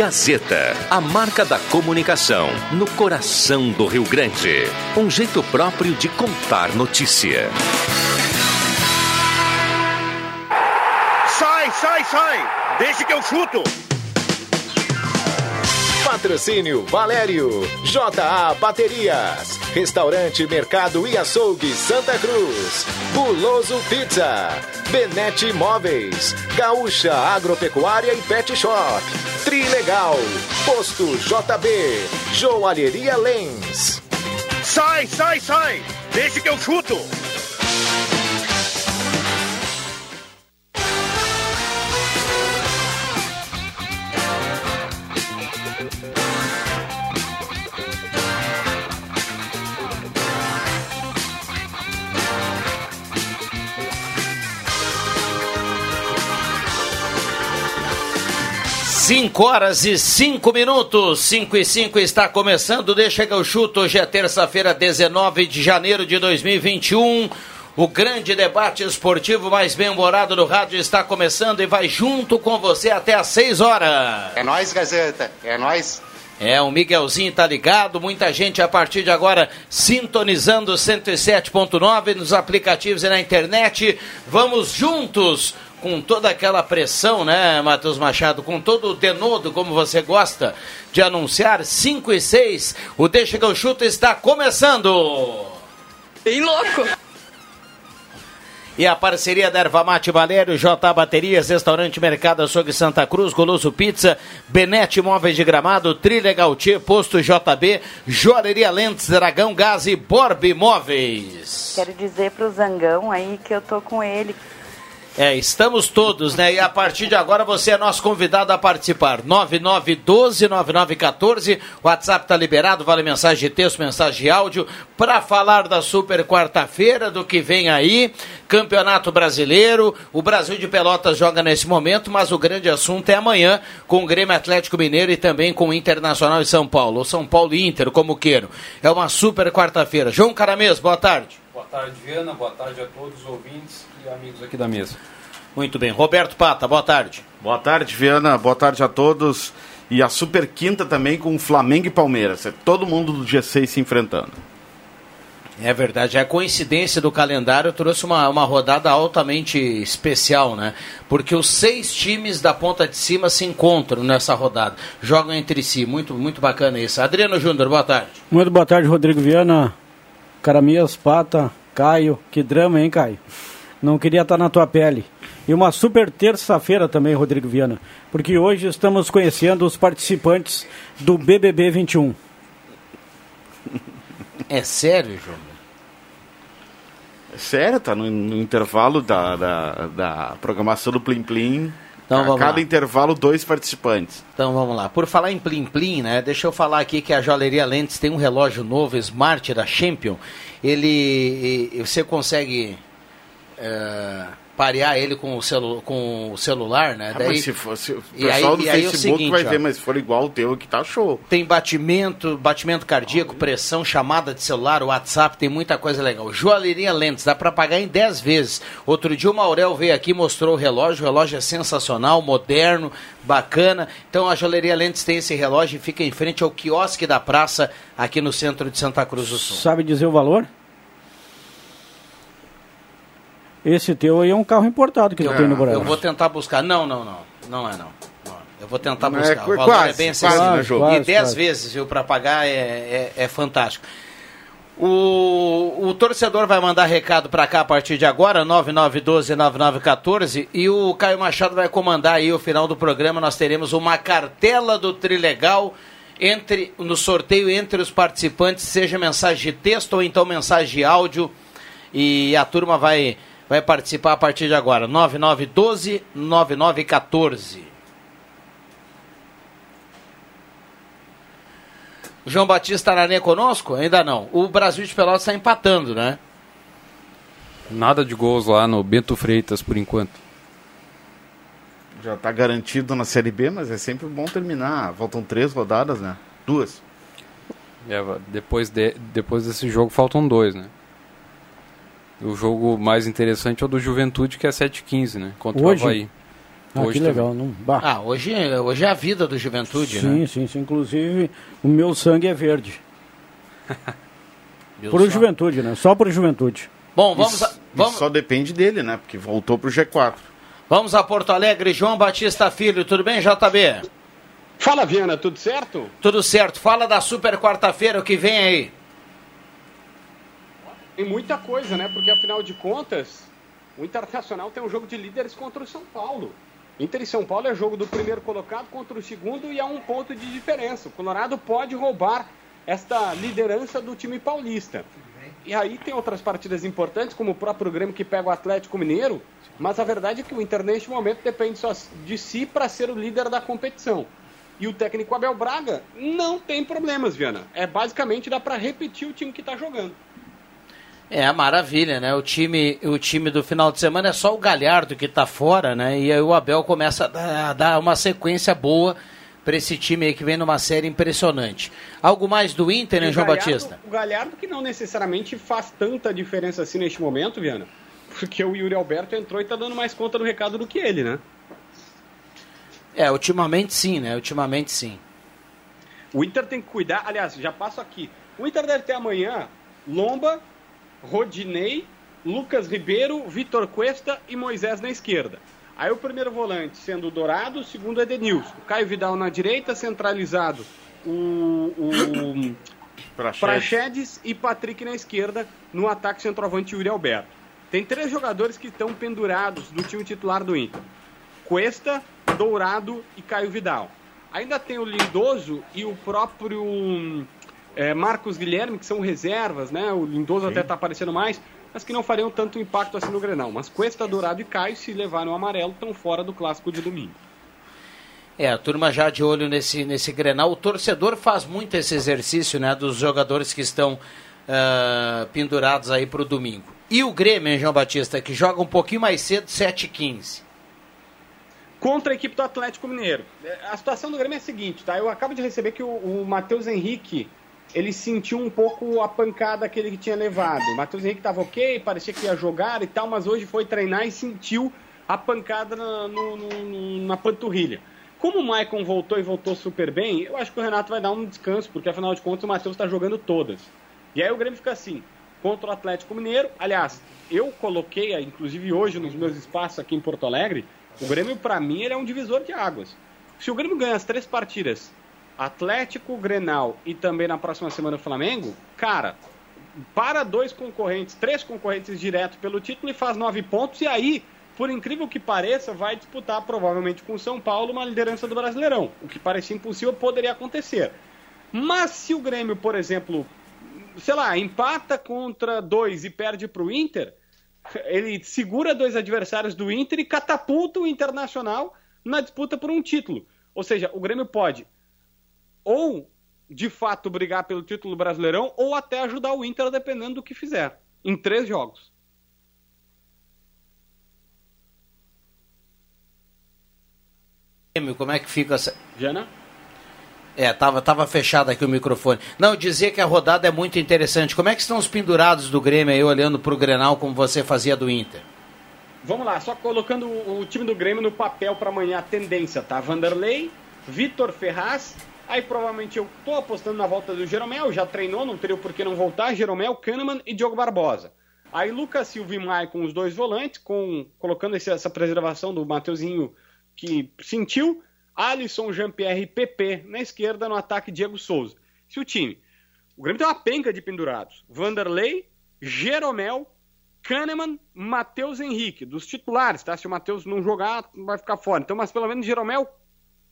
Gazeta, a marca da comunicação no coração do Rio Grande. Um jeito próprio de contar notícia. Sai, sai, sai! Deixa que eu chuto! Patrocínio Valério, JA Baterias, Restaurante Mercado e Açougue Santa Cruz, Buloso Pizza, Benete Imóveis, Gaúcha Agropecuária e Pet Shop, Trilegal, Posto JB, Joalheria Lens. Sai, sai, sai! Deixa que eu chuto! 5 horas e 5 minutos, 5 e 5 está começando. Deixa que eu chuto. Hoje é terça-feira, 19 de janeiro de 2021. O grande debate esportivo mais bem-humorado do rádio está começando e vai junto com você até às 6 horas. É nós, Gazeta. É nós. É, o Miguelzinho tá ligado, muita gente a partir de agora sintonizando 107.9 nos aplicativos e na internet. Vamos juntos com toda aquela pressão, né, Matheus Machado, com todo o denodo, como você gosta de anunciar, 5 e 6, o Deixa que eu chuto está começando! Bem louco! E a parceria da Erva Mate Valério, J Baterias, Restaurante Mercado Açougue Santa Cruz, Goloso Pizza, Benete Móveis de Gramado, Trilha Gautier, Posto JB, Joalheria Lentes, Dragão Gás e Borb Móveis. Quero dizer pro Zangão aí que eu tô com ele. É, estamos todos, né? E a partir de agora você é nosso convidado a participar. 9912-9914. O WhatsApp tá liberado, vale mensagem de texto, mensagem de áudio. Para falar da super quarta-feira, do que vem aí. Campeonato Brasileiro. O Brasil de Pelotas joga nesse momento, mas o grande assunto é amanhã com o Grêmio Atlético Mineiro e também com o Internacional de São Paulo. Ou São Paulo e Inter, como queiram. É uma super quarta-feira. João Caramês, boa tarde. Boa tarde, Viana. Boa tarde a todos os ouvintes e amigos aqui da mesa. Muito bem. Roberto Pata, boa tarde. Boa tarde, Viana. Boa tarde a todos. E a Super Quinta também com Flamengo e Palmeiras. É todo mundo do G6 se enfrentando. É verdade, a coincidência do calendário trouxe uma, uma rodada altamente especial, né? Porque os seis times da ponta de cima se encontram nessa rodada, jogam entre si, muito, muito bacana isso. Adriano Júnior, boa tarde. Muito boa tarde, Rodrigo Viana, Caramias, Pata, Caio, que drama, hein, Caio? Não queria estar na tua pele. E uma super terça-feira também, Rodrigo Viana, porque hoje estamos conhecendo os participantes do BBB 21. É sério, João? É sério, tá no, no intervalo da, da, da, programação do Plim Plim. Então, a cada lá. intervalo, dois participantes. Então vamos lá. Por falar em Plim Plim, né? Deixa eu falar aqui que a Joalheria Lentes tem um relógio novo, Smart da Champion. Ele. e- Você consegue. Eh, parear ele com o, celu com o celular, né? Ah, mas se fosse o E aí- pessoal do e aí é o Facebook seguinte, vai ó. ver, mas se for igual o teu aqui, tá show. Tem batimento, batimento cardíaco, pressão, chamada de celular, WhatsApp, tem muita coisa legal. Joalheria Lentes, dá para pagar em 10 vezes. Outro dia o Maurel veio aqui, mostrou o relógio, o relógio é sensacional, moderno, bacana. Então a Joalheria Lentes tem esse relógio e fica em frente ao quiosque da praça, aqui no centro de Santa Cruz do Sul. Sabe dizer o valor? Esse teu aí é um carro importado que tu tem no Brasil. Eu vou tentar buscar. Não, não, não. Não é não. Não. Eu vou tentar Não, é buscar. qu- o valor quase, é bem quase, acessível. né, Jô? e Quase, 10 quase. vezes, viu, para pagar é, é, é fantástico. O, o torcedor vai mandar recado para cá a partir de agora, 9912-9914, e o Caio Machado vai comandar aí o final do programa. Nós teremos uma cartela do Trilegal entre, no sorteio entre os participantes, seja mensagem de texto ou então mensagem de áudio. E a turma vai, vai participar a partir de agora, 9912-9914. João Batista Arané conosco? Ainda não. O Brasil de Pelotas está empatando, né? Nada de gols lá no Bento Freitas por enquanto. Já tá garantido na Série B, mas é sempre bom terminar. Faltam três rodadas, né? Duas. É, depois, de, depois desse jogo faltam dois, né? O jogo mais interessante é o do Juventude, que é 7-15, né? Contra Hoje? o Havaí. Ah, Hoje que legal. Não... Bah. Ah, hoje, hoje é a vida do juventude, sim, né? sim, sim. Inclusive, o meu sangue é verde. Por só? juventude, né? Só por juventude. Bom, vamos, a, E vamos, só depende dele, né? Porque voltou pro G4. vamos a Porto Alegre. João Batista Filho, tudo bem, JB? Fala, Viana, tudo certo? Tudo certo. Fala da super quarta-feira, o que vem aí. Tem muita coisa, né? Porque afinal de contas, o Internacional tem um jogo de líderes contra o São Paulo. Inter e São Paulo é jogo do primeiro colocado contra o segundo e há um ponto de diferença. O Colorado pode roubar esta liderança do time paulista. E aí tem outras partidas importantes, como o próprio Grêmio que pega o Atlético Mineiro, mas a verdade é que o Inter neste momento depende só de si para ser o líder da competição. E o técnico Abel Braga não tem problemas, Viana. É basicamente dá para repetir o time que está jogando. É, maravilha, né? O time, o time do final de semana é só o Galhardo que tá fora, né? E aí o Abel começa a dar, a dar uma sequência boa para esse time aí que vem numa série impressionante. Algo mais do Inter, né, o João Galhardo- Batista? O Galhardo que não necessariamente faz tanta diferença assim neste momento, Viana. Porque o Yuri Alberto entrou e tá dando mais conta do recado do que ele, né? É, ultimamente sim, né? Ultimamente sim. O Inter tem que cuidar. Aliás, já passo aqui. O Inter deve ter amanhã Lomba, Rodinei, Lucas Ribeiro, Vitor Cuesta e Moisés na esquerda. Aí o primeiro volante sendo o Dourado, o segundo é Denilson. Caio Vidal na direita, centralizado o, o Praxedes e Patrick na esquerda, no ataque centroavante Yuri Alberto. Tem três jogadores que estão pendurados do time titular do Inter. Cuesta, Dourado e Caio Vidal. Ainda tem o Lindoso e o próprio hum, é, Marcos Guilherme, que são reservas, né? O Lindoso até está aparecendo mais, mas que não fariam tanto impacto assim no Grenal. Mas Cuesta, Dourado e Caio, se levaram o amarelo, estão fora do clássico de domingo. É, a turma já de olho nesse, nesse Grenal. O torcedor faz muito esse exercício, né? Dos jogadores que estão ah, pendurados aí pro domingo. E o Grêmio, hein, João Batista, que joga um pouquinho mais cedo, 7h15. contra a equipe do Atlético Mineiro. É, A situação do Grêmio é a seguinte, tá? Eu acabo de receber que o, o Matheus Henrique, ele sentiu um pouco a pancada que ele tinha levado. Matheus Henrique estava ok, parecia que ia jogar e tal, mas hoje foi treinar e sentiu a pancada na, no- no- na panturrilha. Como o Maicon voltou e voltou super bem, eu acho que o Renato vai dar um descanso, porque afinal de contas o Matheus está jogando todas. E aí o Grêmio fica assim, contra o Atlético Mineiro. Aliás, eu coloquei, inclusive hoje nos meus espaços aqui em Porto Alegre, o Grêmio, para mim, ele é um divisor de águas. Se o Grêmio ganha as três partidas, Atlético, Grenal e também na próxima semana o Flamengo, cara, para dois concorrentes, três concorrentes direto pelo título e faz nove pontos, e aí, por incrível que pareça, vai disputar provavelmente com o São Paulo uma liderança do Brasileirão. O que parecia impossível poderia acontecer. Mas se o Grêmio, por exemplo, sei lá, empata contra dois e perde para o Inter, ele segura dois adversários do Inter e catapulta o Internacional na disputa por um título. Ou seja, o Grêmio pode ou de fato brigar pelo título brasileirão ou até ajudar o Inter dependendo do que fizer em três jogos. Grêmio, como é que fica essa... Jana? É, tava, tava fechado aqui o microfone. Não, dizer que a rodada é muito interessante. Como é que estão os pendurados do Grêmio aí, olhando pro Grenal, como você fazia do Inter? Vamos lá, só colocando o, o time do Grêmio no papel para amanhã a tendência, tá? Vanderlei, Vitor Ferraz, aí provavelmente eu tô apostando na volta do Jeromel, já treinou, não teria por que não voltar, Jeromel, Kahneman e Diogo Barbosa. Aí Lucas Silva e Maicon, os dois volantes, com, colocando esse- essa preservação do Mateuzinho que sentiu, Alisson, Jean-Pierre e PP na esquerda, no ataque Diego Souza. Se o time, o Grêmio tem uma penca de pendurados, Vanderlei, Jeromel, Kahneman, Matheus Henrique, dos titulares, tá? Se o Matheus não jogar, vai ficar fora. Então, mas pelo menos Jeromel,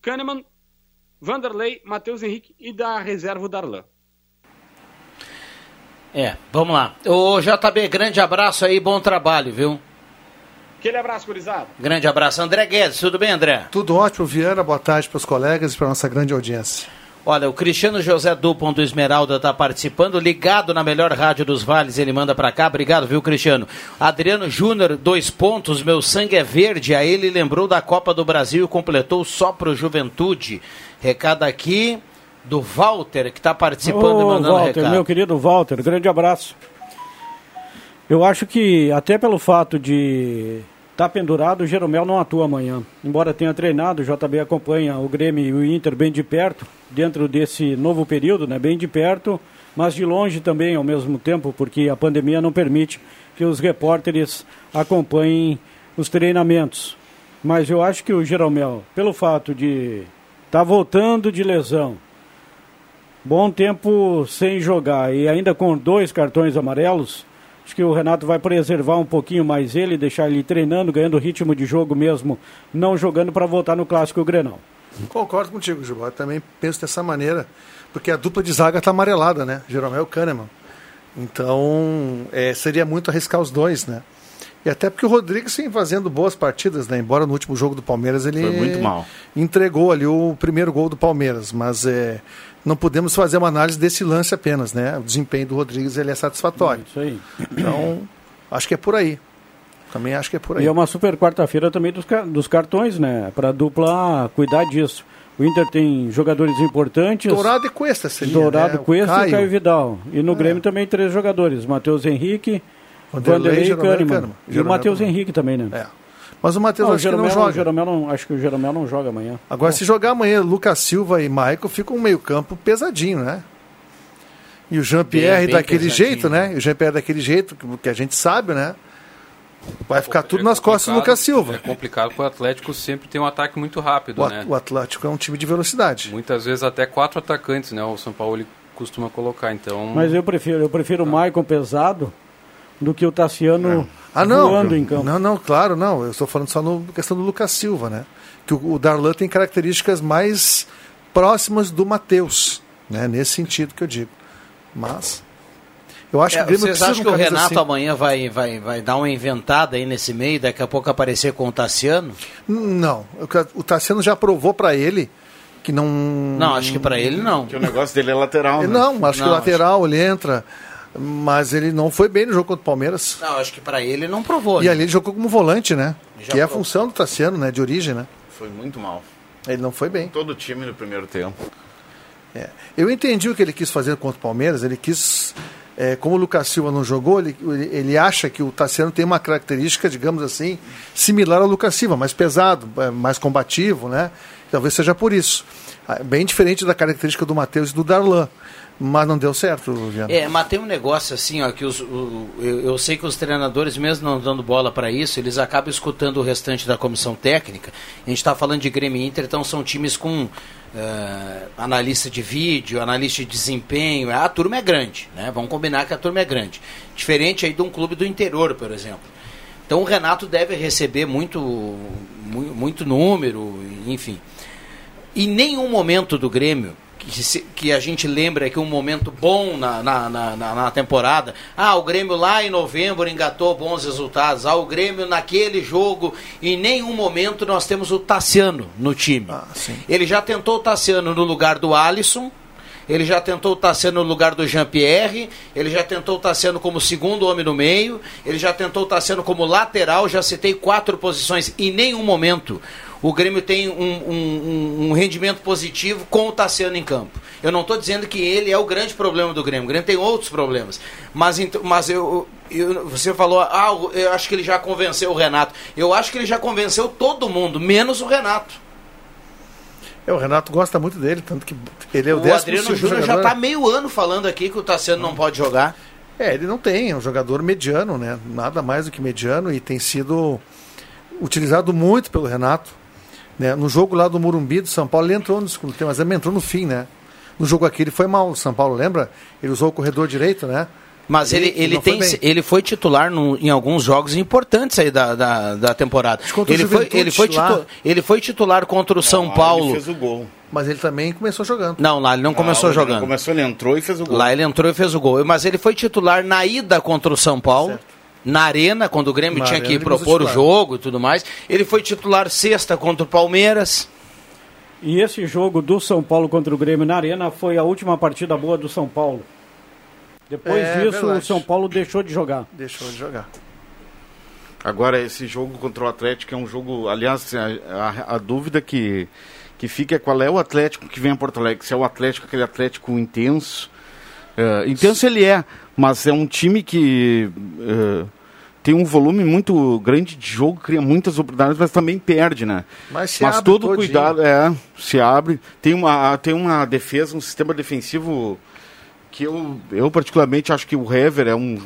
Kahneman, Vanderlei, Matheus Henrique e da reserva o Darlan. É, vamos lá. Ô JB, grande abraço aí, bom trabalho, viu? Aquele abraço, gurizada. Grande abraço. André Guedes, tudo bem, André? Tudo ótimo, Viana. Boa tarde para os colegas e para nossa grande audiência. Olha, o Cristiano José Dupont do Esmeralda está participando, ligado na melhor rádio dos vales, ele manda para cá. Obrigado, viu, Cristiano? Adriano Júnior, dois pontos, meu sangue é verde. Aí ele lembrou da Copa do Brasil e completou só pro Juventude. Recado aqui do Walter, que está participando e Ô, mandando Walter, recado. meu querido Walter, grande abraço. Eu acho que até pelo fato de Está pendurado, o Jeromel não atua amanhã. Embora tenha treinado, o JB acompanha o Grêmio e o Inter bem de perto, dentro desse novo período, né? bem de perto, mas de longe também ao mesmo tempo, porque a pandemia não permite que os repórteres acompanhem os treinamentos. Mas eu acho que o Jeromel, pelo fato de estar tá voltando de lesão, bom tempo sem jogar e ainda com dois cartões amarelos, Acho que o Renato vai preservar um pouquinho mais ele, deixar ele treinando, ganhando ritmo de jogo mesmo, não jogando para voltar no clássico Grenal. Concordo contigo, Gilberto. Também penso dessa maneira, porque a dupla de zaga está amarelada, né? Jeromel e Kahneman. Então, é, seria muito arriscar os dois, né? E até porque o Rodrigues vem fazendo boas partidas, né? Embora no último jogo do Palmeiras ele Foi muito mal. entregou ali o primeiro gol do Palmeiras, mas é, não podemos fazer uma análise desse lance apenas, né? O desempenho do Rodrigues ele é satisfatório. Isso aí. Então, acho que é por aí. Também acho que é por aí. E é uma super quarta-feira também dos, dos cartões, né? Para a dupla cuidar disso. O Inter tem jogadores importantes. Dourado e Cuesta seria, Dourado, né? Cuesta Caio. e Caio Vidal. E no é. Grêmio também três jogadores. Matheus Henrique, Vanderlei e Kahneman. E o Matheus Henrique também, né? É. Mas o Matheus acho Jeromel, que não joga. Jeromel não, acho que o Jeromel não joga amanhã. Agora, se jogar amanhã Lucas Silva e Michael, fica um meio-campo pesadinho, né? E o Jean-Pierre daquele jeito, né? E o Jean-Pierre daquele jeito, que a gente sabe, né? Vai ficar tudo é nas costas do Lucas Silva. É complicado porque o Atlético sempre tem um ataque muito rápido, o, né? O Atlético é um time de velocidade. Muitas vezes até quatro atacantes, né? O São Paulo ele costuma colocar, então... Mas eu prefiro, eu prefiro o Maicon pesado do que o Tassiano ah, não. voando em campo. Não, não, claro, não. Eu estou falando só na questão do Lucas Silva, né? Que o, o Darlan tem características mais próximas do Matheus, né? Nesse sentido que eu digo. Mas eu acho É, que o vocês acham que o Renato assim. amanhã vai, vai, vai dar uma inventada aí nesse meio, daqui a pouco aparecer com o Tassiano? Não, o Tassiano já provou para ele que não. Não, acho que para ele não. Que o negócio dele é lateral, né? Não, acho que Não, lateral ele entra, mas ele não foi bem no jogo contra o Palmeiras. Não, acho que para ele não provou. E né? ali ele jogou como volante, né? Já que é a provou. função do Tassiano, né? De origem, né? Foi muito mal. Ele não foi bem. Todo o time no primeiro tempo. É. Eu entendi o que ele quis fazer contra o Palmeiras. Ele quis, é, como o Lucas Silva não jogou, ele, ele acha que o Tassiano tem uma característica, digamos assim, similar ao Lucas Silva, mais pesado, é, mais combativo, né? Talvez seja por isso. Ah, Bem diferente da característica do Matheus e do Darlan. Mas não deu certo, Viana. É, mas tem um negócio assim, ó, que os, o- eu, eu sei que os treinadores, mesmo não dando bola para isso, eles acabam escutando o restante da comissão técnica. A gente está falando de Grêmio e Inter, então são times com eh, analista de vídeo, analista de desempenho. A turma é grande, né? Vamos combinar que a turma é grande. Diferente aí de um clube do interior, por exemplo. Então o Renato deve receber muito, mu- muito número, enfim. Em nenhum momento do Grêmio que, se- que a gente lembra que um momento bom na, na, na, na- temporada. Ah, o Grêmio lá em novembro engatou bons resultados. Ah, o Grêmio naquele jogo. Em nenhum momento nós temos o Tassiano no time. Ele já tentou o Tassiano no lugar do Alisson. Ele já tentou o Tassiano no lugar do Jean-Pierre, ele já tentou o Tassiano como segundo homem no meio, ele já tentou o Tassiano como lateral, já citei quatro posições. Em nenhum momento o Grêmio tem um, um- um- rendimento positivo com o Tassiano em campo. Eu não estou dizendo que ele é o grande problema do Grêmio, o Grêmio tem outros problemas. Mas, mas eu, eu- você falou, ah, eu acho que ele já convenceu o Renato. Eu acho que ele já convenceu todo mundo, menos o Renato. É, o Renato gosta muito dele, tanto que ele é o, O Adriano Júnior já está meio ano falando aqui que o Tassiano não pode jogar. É, ele não tem, é um jogador mediano, né? Nada mais do que mediano e tem sido utilizado muito pelo Renato. Né? No jogo lá do Morumbi do São Paulo, ele entrou no segundo tempo, mas ele entrou no fim, né? No jogo aqui ele foi mal, o São Paulo, lembra? Ele usou o corredor direito, né? Mas ele, ele, não foi tem, bem. ele foi titular no- em alguns jogos importantes aí da, da, da temporada. contra o Ele foi, ele, foi lá. titu- ele foi titular contra o São Paulo. Ele fez o gol. Mas ele também começou jogando. Não, lá ele não começou ele não jogando. Começou, ele entrou e fez o gol. Lá ele entrou e fez o gol. Mas ele foi titular na ida contra o São Paulo. Na arena, quando o Grêmio Na tinha arena que propor o jogo e tudo mais. Ele foi titular sexta contra o Palmeiras. E esse jogo do São Paulo contra o Grêmio na Arena foi a última partida boa do São Paulo. Depois É, disso, verdade. o São Paulo deixou de jogar. Deixou de jogar. Agora, esse jogo contra o Atlético é um jogo. Aliás, a, a- a dúvida que, que fica é qual é o Atlético que vem a Porto Alegre. Se é o Atlético, aquele Atlético intenso. É, intenso ele é, mas é um time que. é, tem um volume muito grande de jogo, cria muitas oportunidades, mas também perde, né? Mas se mas todo todinho. cuidado, é, se abre. Tem uma, tem uma defesa, um sistema defensivo que eu, eu particularmente acho que o Hever é um,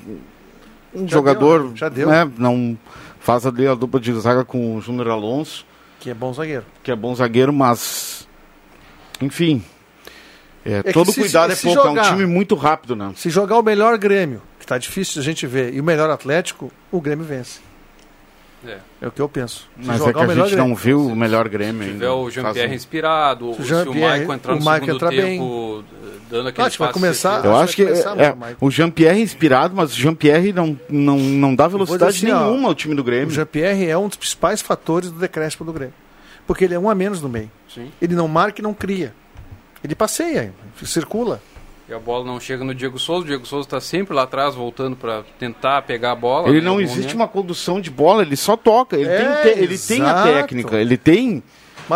um Já jogador, deu, já deu. Né, não faz ali a dupla de zaga com o Júnior Alonso, Que é bom zagueiro. que é bom zagueiro, mas enfim, é, que todo se- cuidado se é pouco, é jogar- um time muito rápido, né? Se jogar o melhor Grêmio, que tá difícil de a gente ver, e o melhor Atlético, o Grêmio vence. É. É o que eu penso. Se Mas é que a o gente não Grêmio. viu o melhor Grêmio Se ainda. tiver o Jean-Pierre inspirado, Se se o o Jean-Pierre- Maicon entrar no o Maicon segundo entrar bem. tempo, dando aquele Acho vai começar- Eu Acho que começar é, Maicon. o Jean-Pierre é inspirado, mas o Jean-Pierre não, não, não dá velocidade assim, ó, nenhuma ao time do O Grêmio. Jean-Pierre é um dos principais fatores do decréscimo do Grêmio. Porque ele é um a menos no meio. Sim. Ele não marca e não cria. Ele passeia, circula. E a bola não chega no Diego Souza. O Diego Souza está sempre lá atrás, voltando para tentar pegar a bola. Ele né, não existe momento. uma condução de bola, ele só toca. Ele, É, tem, te- ele tem a técnica, ele tem.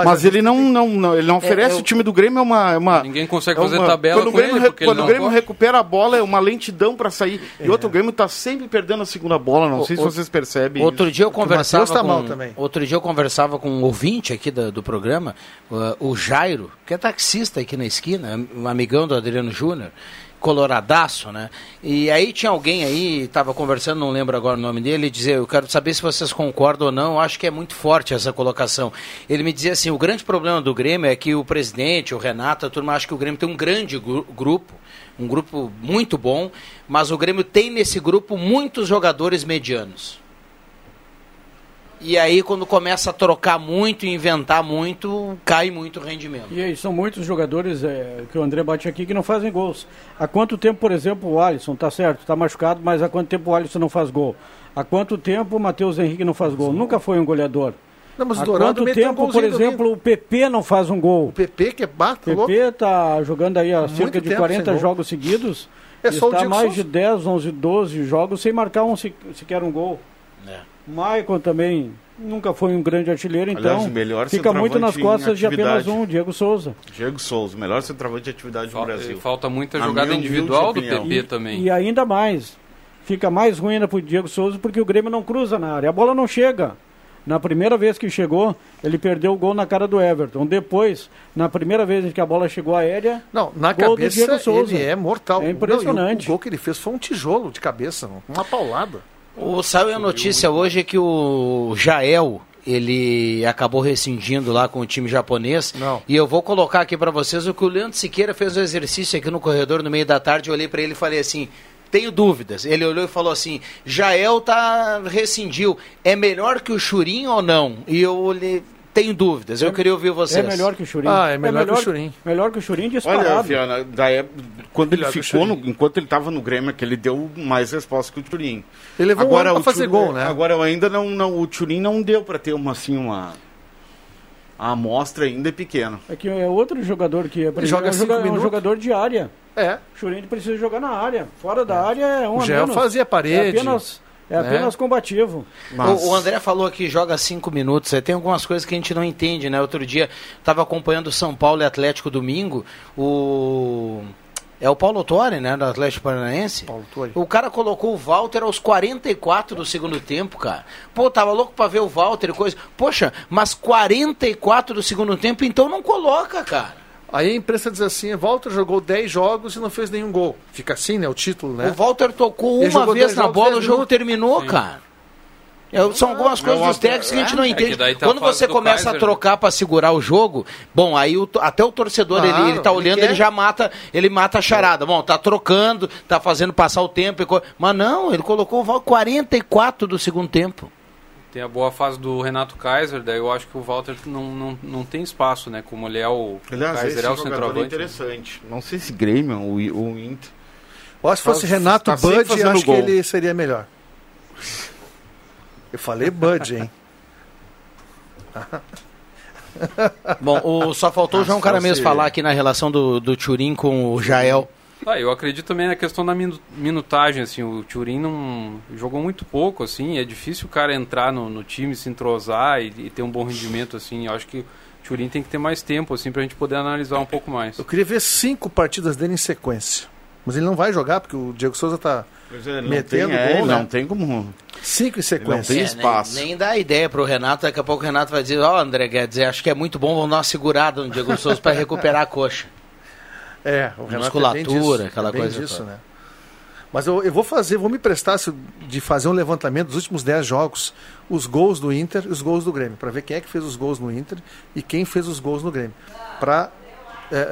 Mas Mas, ele não, não, não- ele não oferece eu- o time do Grêmio é uma, é uma Ninguém consegue é fazer uma- tabela quando o com Grêmio, ele, quando o Grêmio recupera a bola é uma lentidão para sair. E outro o Grêmio tá sempre perdendo a segunda bola, não O- sei se o- vocês percebem. Outro dia eu conversava tá com, mal também. outro dia eu conversava com um ouvinte aqui do, do programa, uh, o Jairo, que é taxista aqui na esquina, um amigão do Adriano Júnior, coloradaço, né? E aí tinha alguém aí, estava conversando, não lembro agora o nome dele, dizia, eu quero saber se vocês concordam ou não, acho que é muito forte essa colocação. Ele me dizia assim, o grande problema do Grêmio é que o presidente, o Renato, a turma acha que o Grêmio tem um grande gru- grupo, um grupo muito bom, mas o Grêmio tem nesse grupo muitos jogadores medianos. E aí, quando começa a trocar muito e inventar muito, cai muito o rendimento. E aí, são muitos jogadores é, que o André bate aqui que não fazem gols. Há quanto tempo, por exemplo, o Alisson, tá certo, tá machucado, mas há quanto tempo o Alisson não faz gol? Há quanto tempo o Matheus Henrique não faz gol? Nunca foi um goleador. Não, mas o Há Dourado quanto meteu um tempo, por domingo. exemplo, o PP não faz um gol? O PP que é bato, O. PP tá jogando aí há Muito cerca de tempo 40 sem gol. jogos seguidos. É só o está mais Souza. de 10, 11, 12 jogos sem marcar um se- sequer um gol. É. Maicon também nunca foi um grande artilheiro, então Aliás, o melhor fica muito nas costas de apenas um, Diego Souza. Diego Souza, o melhor centroavante de atividade Fal- Brasil. Falta muita jogada individual do. PP também. E ainda mais, fica mais ruim ainda pro Diego Souza porque o Grêmio não cruza na área. A bola não chega. Na primeira vez que chegou, ele perdeu o gol na cara do Everton. Depois, na primeira vez que a bola chegou aérea, Não, na Gol do cabeça Diego Souza. ele é mortal. É impressionante. Não, o, o gol que ele fez foi um tijolo de cabeça, uma paulada. O, saiu a notícia hoje que o Jael, ele acabou rescindindo lá com o time japonês. Não. E eu vou colocar aqui para vocês o que o Leandro Siqueira fez o exercício aqui no corredor no meio da tarde. Eu olhei para ele e falei assim: tenho dúvidas. Ele olhou e falou assim: Jael tá rescindiu. É melhor que o Churinho ou não? E eu olhei. Tenho dúvidas, eu queria ouvir vocês. é melhor que o Churinho. Ah, é melhor que o Churinho. Melhor que o Churinho Olha, disparado. Viana, da época, quando ele Melhor o ficou, no, Churinho. enquanto ele estava no Grêmio, é que ele deu mais resposta que o Turim. Ele levou um ano pra o fazer Thurin- gol, né? Agora eu ainda não, não o Turim não deu para ter uma assim uma a amostra ainda é pequena. É que é outro jogador que é, Ele joga é um, cinco joga- é um jogador de área. É. O Churinho precisa jogar na área. Fora da área é um O a Gel fazia parede, É apenas, é apenas combativo. Mas- O, o André falou que joga cinco minutos. Aí Tem algumas coisas que a gente não entende, né? Outro dia estava acompanhando o São Paulo e Atlético domingo. O é o Paulo Torre, né, do Atlético Paranaense. Paulo Torre. O cara colocou o Walter aos 44 do segundo tempo, cara. Pô, tava louco pra ver o Walter e coisa. Poxa, mas 44 do segundo tempo, então não coloca, cara. Aí a imprensa diz assim: Walter jogou 10 jogos e não fez nenhum gol. Fica assim, né? O título, né? O Walter tocou Ele uma vez na bola, o jogo minutos. terminou, cara. É, são algumas coisas é dos técnicos que a gente não É que entende. daí tá Quando você começa Kaiser, a trocar pra segurar o jogo, bom, aí o até o torcedor Claro, ele, ele tá ele olhando, quer. ele já mata, ele mata a charada. Bom, tá trocando, tá fazendo passar o tempo, mas não, ele colocou o Val 44 do segundo tempo. Tem a boa fase do Renato Kaiser, daí eu acho que o Walter não, não, não tem espaço, né? Como ele é o Aliás, Kaiser é o é centroavante. interessante. Não sei se Grêmio ou, ou Inter. Eu acho que fosse Tá- Renato tá Bud, acho gol. que ele seria melhor. Eu falei Bud, hein? Bom, o, só faltou o João Caramês se- falar aqui na relação do, do Turim com o Jael. Ah, eu acredito também na questão da minu- minutagem, assim, o Turin não jogou muito pouco, assim, é difícil o cara entrar no, no time, se entrosar e, e ter um bom rendimento, assim, eu acho que o Turin tem que ter mais tempo, assim, pra gente poder analisar um pouco mais. Eu queria ver cinco partidas dele em sequência. Mas ele não vai jogar, porque o Diego Souza tá. É, ele Metendo não tem, é, gol, ele né? não tem como. Cinco em sequência. É, nem, nem dá ideia pro Renato, daqui a pouco o Renato vai dizer, ó, André Guedes, acho que é muito bom, vamos dar uma segurada no Diego Souza para recuperar a coxa. É, o Renato Musculatura, é bem disso, aquela é bem coisa disso, né? Mas eu, eu vou fazer, vou me prestar se- de fazer um levantamento dos últimos 10 jogos, os gols do Inter e os gols do Grêmio, para ver quem é que fez os gols no Inter e quem fez os gols no Grêmio. Para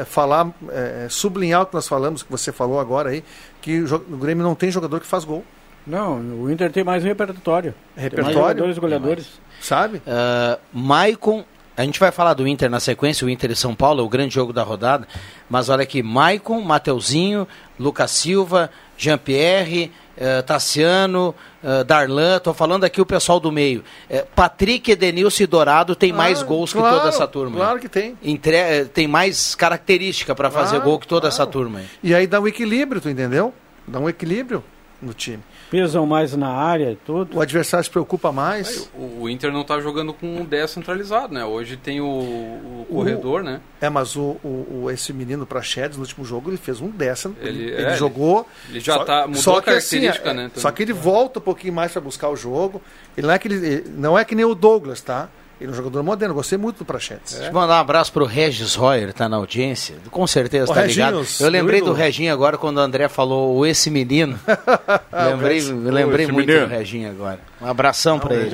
falar, é, sublinhar o que nós falamos, que você falou agora aí, que o, Grêmio não tem jogador que faz gol. Não, o Inter tem mais repertório. Tem mais Repertório? jogadores goleadores. Sabe? Uh, Maicon, a gente vai falar do Inter na sequência, o Inter e São Paulo, é o grande jogo da rodada. Mas olha aqui, Maicon, Mateuzinho, Lucas Silva, Jean-Pierre, eh, Tassiano, eh, Darlan, tô falando aqui o pessoal do meio. Eh, Patrick, Edenilson e Dourado tem mais gols claro, que toda essa turma. Claro que tem. Entre- tem mais característica para fazer Claro, gol que toda essa turma. E aí dá um equilíbrio, tu entendeu? Dá um equilíbrio no time. Pisam mais na área e tudo. O adversário se preocupa mais. O, o Inter não tá jogando com um 10 centralizado, né? Hoje tem o, o corredor, né? É, mas o, o, o- esse menino Praxedes, no último jogo, ele fez um dessa. Ele, Ele- é, ele- jogou. ele já só, tá- mudou só a que assim, característica, é, né, Só também. que ele volta um pouquinho mais para buscar o jogo. Ele não é, que ele, ele- não é que nem o Douglas, tá? Ele é um jogador moderno. Gostei muito do Praxedes. Deixa eu mandar um abraço pro Regis Royer, tá na audiência. Com certeza Ô, tá ligado. Reginhos, Eu lembrei do. Reginho agora quando o André falou o esse menino. lembrei lembrei esse muito menino. do Reginho agora. Um abração pra ele.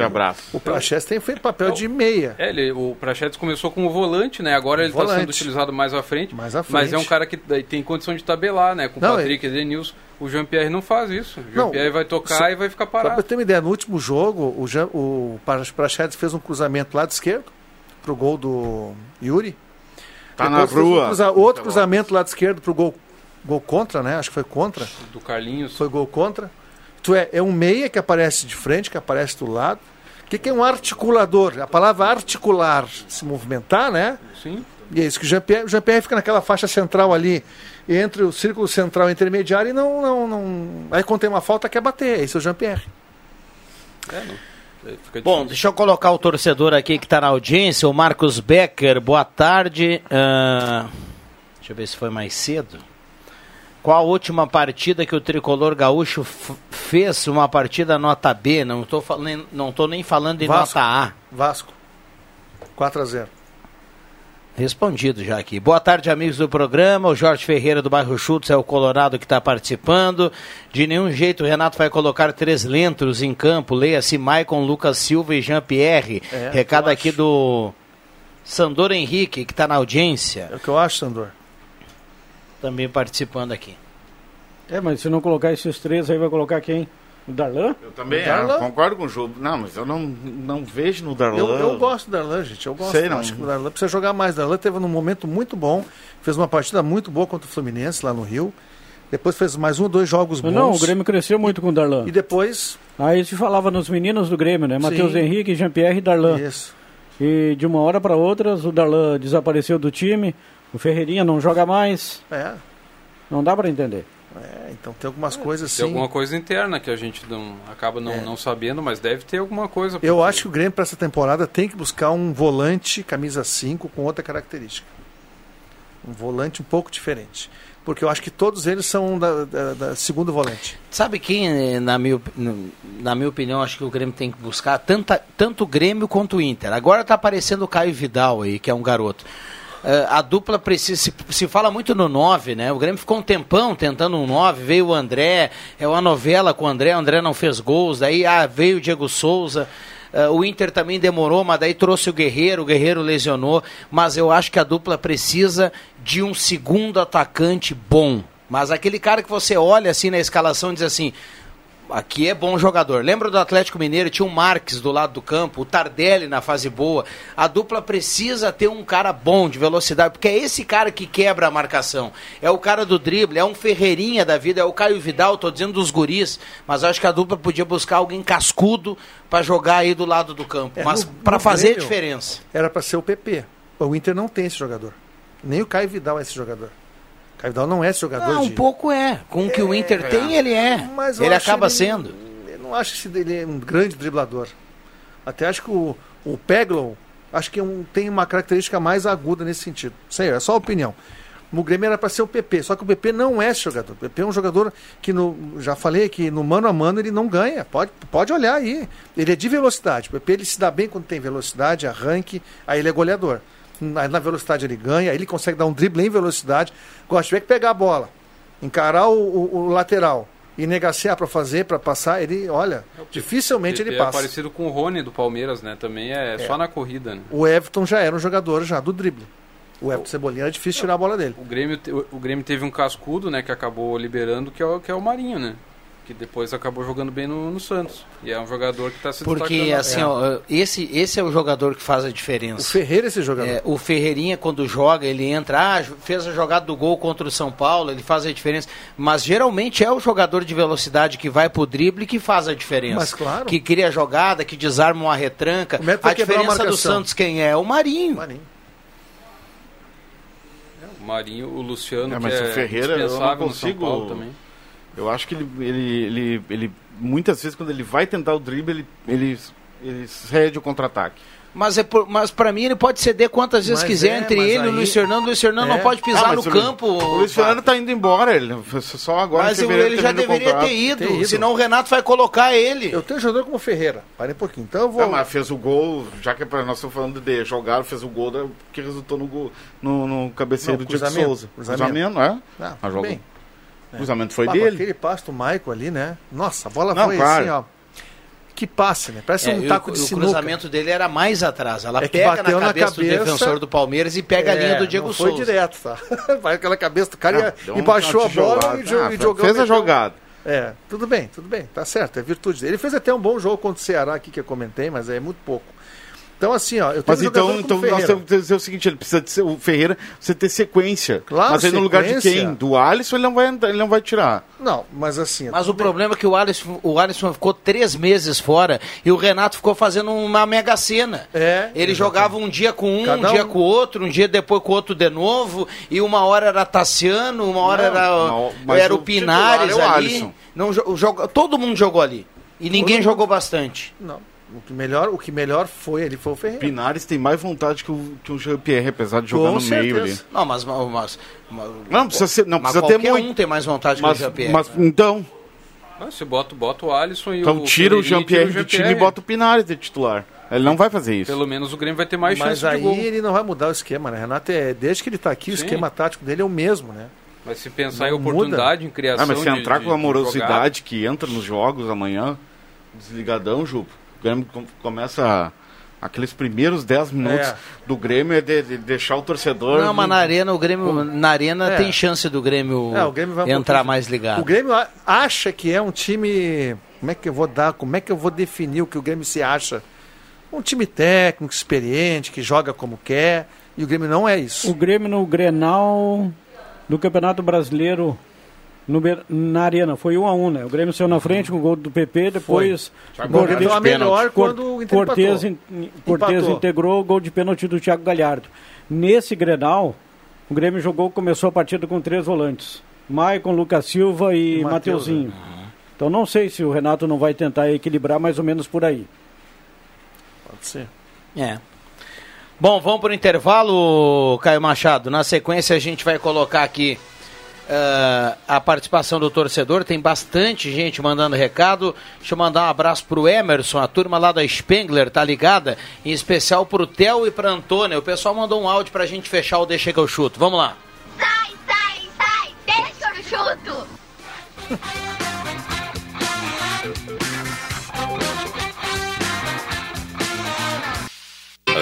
O Praxedes tem feito papel de meia. É, ele, o Prachetes começou como volante, né? Agora ele está sendo utilizado mais à frente. Mais à Mas frente. é um cara que tem condição de tabelar, né? Com o Patrick, Edenilson. O Jean-Pierre não faz isso. O Não, Jean-Pierre vai tocar só- e vai ficar Só pra parado. ter uma ideia, no último jogo, o, Jean- o Pra- Praxedes fez um cruzamento lado esquerdo pro gol do Yuri. Tá Depois na fez um rua. cruza- outro cruzamento lado esquerdo pro gol, gol contra, né? Acho que foi contra. Do Carlinhos. Foi gol contra. Tu é, é um meia que aparece de frente, que aparece do lado. O que, que é um articulador? A palavra articular, se movimentar, né? Sim. E é isso que o Jean-Pierre, o fica naquela faixa central ali, entre o círculo central e intermediário e não, não, não... Aí quando tem uma falta quer bater, esse é o Jean-Pierre. É, não. Fica Bom, deixa eu colocar o torcedor aqui que está na audiência, o Marcos Becker. Boa tarde. Ah, deixa eu ver se foi mais cedo. Qual a última partida que o tricolor gaúcho fez? Uma partida nota B, não estou falando, não tô nem falando em Vasco. nota A. Vasco. 4 a 0 Respondido já aqui. Boa tarde, amigos do programa. O Jorge Ferreira do bairro Chutes é o Colorado que está participando. De nenhum jeito o Renato vai colocar três lentros em campo. Leia-se Maicon, Lucas Silva e Jean-Pierre. É, Recado aqui do Sandor Henrique, que está na audiência. É o que eu acho, Sandor. Também participando aqui. É, mas se não colocar esses três aí, vai colocar quem? O Darlan? Eu também Darlan? é, concordo com o jogo. Não, mas eu não, não vejo no Darlan. Eu, eu gosto do Darlan, gente. Eu gosto. Sei, não. acho que o Darlan precisa jogar mais. O Darlan teve num momento muito bom. Fez uma partida muito boa contra o Fluminense lá no Rio. Depois fez mais um ou dois jogos bons. Não, o Grêmio cresceu muito com o Darlan. E depois. Aí se falava nos meninos do Grêmio, né? Matheus. Henrique, Jean-Pierre e Darlan. Isso. E de uma hora para outra, o Darlan desapareceu do time. O Ferreirinha não joga mais. É. Não dá para entender. É, então tem algumas coisas Tem assim. alguma coisa interna que a gente não, acaba não, É. não sabendo, mas deve ter alguma coisa. Eu acho que o Grêmio para essa temporada tem que buscar um volante camisa 5 com outra característica. Um volante um pouco diferente. Porque eu acho que todos eles são da, da- da segundo volante. Sabe quem, eh, na minha, na minha opinião, acho que o Grêmio tem que buscar tanta, tanto o Grêmio quanto o Inter. Agora está aparecendo o Caio Vidal aí, que é um garoto. Eh, a dupla precisa. Se, se fala muito no 9, né? O Grêmio ficou um tempão tentando um 9, veio o André, é uma novela com o André, o André não fez gols, daí ah, veio o Diego Souza. Eh, o Inter também demorou, mas daí trouxe o Guerreiro, o Guerreiro lesionou. Mas eu acho que a dupla precisa de um segundo atacante bom. Mas aquele cara que você olha assim na escalação e diz assim: aqui é bom jogador. Lembra do Atlético Mineiro? Tinha o Marques do lado do campo, o Tardelli na fase boa. A dupla precisa ter um cara bom de velocidade, porque é esse cara que quebra a marcação. É o cara do drible, é um Ferreirinha da vida, é o Caio Vidal, tô dizendo dos guris, mas acho que a dupla podia buscar alguém cascudo para jogar aí do lado do campo, É, mas para fazer a Grêmio, diferença. Era para ser o PP. O Inter não tem esse jogador. Nem o Caio Vidal é esse jogador. O Caio Vidal não é jogador Ah, um de... pouco é. Com o que o Inter tem, ele é. Mas Ele acaba ele- sendo. Eu não acho esse dele um grande driblador. Até acho que o, o Peglow acho que é um- tem uma característica mais aguda nesse sentido. Sei, é só opinião. O Grêmio era para ser o PP, só que o PP não é esse jogador. O PP é um jogador que, no, já falei que no mano a mano ele não ganha. Pode, pode olhar aí. Ele é de velocidade. O PP ele se dá bem quando tem velocidade, arranque, aí ele é goleador. Na, na velocidade ele ganha, ele consegue dar um drible em velocidade. Agora, se tiver que pegar a bola, encarar o, o- o lateral e negociar para fazer, para passar, ele, olha, dificilmente ele é passa. parecido com o Rony do Palmeiras, né? Também é, só na corrida, né? O Everton já era um jogador já do drible. O Everton Cebolinha era difícil tirar a bola dele. O Grêmio, o Grêmio teve um cascudo, né, que acabou liberando, que é o, que é o Marinho, né? Que depois acabou jogando bem no, no Santos. E é um jogador que está se Porque, destacando. assim, É. ó, esse, esse é o jogador que faz a diferença. O Ferreira é esse jogador. É, o Ferreirinha, quando joga, ele entra, ah, fez a jogada do gol contra o São Paulo, ele faz a diferença. Mas geralmente é o jogador de velocidade que vai pro drible que faz a diferença. Mas claro. Que cria a jogada, que desarma uma retranca. Como é que A quebrar a diferença do? Santos quem é? O Marinho. Marinho. O Marinho, o Luciano, É, que mas é o Ferreira, eu não dispensável no São consigo- Paulo também. Eu acho que ele, ele, ele, ele- muitas vezes quando ele vai tentar o drible, ele, ele, ele cede o contra-ataque. Mas, é por- mas pra mim ele pode ceder quantas vezes Mas quiser é, entre ele e o aí- Luiz Fernando. O Luiz Fernando É. não pode pisar Ah, no o campo. O Luiz Fernando tá indo embora, ele só agora Mas o- fevereiro ele já o deveria ter ido, Ter ido. senão o Renato vai colocar ele. Eu tenho jogador como Ferreira. Parei um pouquinho. Então eu vou. Ah, mas fez o gol, já que é nós estamos falando de jogar, fez o gol que resultou no gol no, no cabeceiro Não, do Diego cruzamento, Souza. cruzamento. é? Ah, tudo jogou. bem. O cruzamento foi dele. Aquele passe do Maico ali, né? Nossa, a bola Não, foi claro. assim, ó. Que passe, né? Parece É, um taco o, de o sinuca. cruzamento dele era mais atrás. Ela É pega bateu na na cabeça, do cabeça. defensor do Palmeiras e pega a linha É, do Diego não foi Souza. direto, tá? Vai aquela cabeça do cara Não, e- um baixou a bola e, jo- Ah, e jogou. Fez a jogada. É, tudo bem, tudo bem, tá certo, é virtude dele. Ele fez até um bom jogo contra o Ceará aqui que eu comentei, mas é muito pouco. Então, assim, ó, eu tenho Mas um então, então nós temos que dizer o seguinte, ele precisa de ser, o Ferreira precisa ter sequência. Claro, Mas aí no lugar de quem? Do Alisson ele não vai, ele não vai tirar. Não, mas assim. Mas o problema é que o Alisson, o Alisson ficou três meses fora e o Renato ficou fazendo uma mega cena. É, Ele jogava um dia com um, Cada um dia um- com o outro, um dia depois com o outro de novo, e uma hora era Tassiano, uma hora Não, era, não, era o o Pinares é o ali. Alisson. Não, jo- joga, todo mundo jogou ali. E ninguém mundo. jogou bastante. Não. O que melhor, o que melhor foi, ele foi o Ferreira. Pinares tem mais vontade que o, que o Jean-Pierre, apesar de jogar Com no meio ali. certeza. Não, mas. mas, mas Não precisa ser, não mas precisa ter muito. um tem mais vontade Mas, que o Jean-Pierre. mas então, Ah, você bota, bota o Alisson e então o tira o Jean-Pierre do time e bota o Pinares de titular. Ele não vai fazer isso. Pelo menos o Grêmio vai ter mais Mas chance aí de gol. ele não vai mudar o esquema, né? Renato, é, desde que ele tá aqui, o Sim. esquema tático dele é o mesmo, né? Mas se pensar em Não oportunidade, em criação Ah, mas se de- entrar de- com a de morosidade que entra nos jogos amanhã, desligadão, Ju, o Grêmio com- começa aqueles primeiros 10 minutos É. do Grêmio é de, de deixar o torcedor. Não, mas na arena, o Grêmio. Na arena É. tem chance do Grêmio, É, o Grêmio vai um entrar mais ligado. O Grêmio acha que é um time. Como é que eu vou dar? Como é que eu vou definir o que o Grêmio se acha? Um time técnico, experiente, que joga como quer. E o Grêmio não é isso. O Grêmio no Grenal do Campeonato Brasileiro no na Arena. Foi 1 um a 1 um, né? O Grêmio saiu na frente com o gol do PP, depois de pênalti. melhor quando Cortez, empatou. in- Cortez Empatou. integrou o gol de pênalti do Thiago Galhardo. Nesse Grenal, o Grêmio jogou, começou a partida com três volantes. Maicon, Lucas Silva e, E Mateus, Mateuzinho. Então não sei se o Renato não vai tentar equilibrar mais ou menos por aí. Pode ser. É. Bom, vamos para o intervalo, Caio Machado. Na sequência, a gente vai colocar aqui ah, a participação do torcedor. Tem bastante gente mandando recado. Deixa eu mandar um abraço para o Emerson, a turma lá da Spengler, tá ligada? Em especial para o Theo e para Antônia. O pessoal mandou um áudio para a gente fechar o Deixa que eu chuto. Vamos lá. Sai, sai, sai! Deixa eu chuto!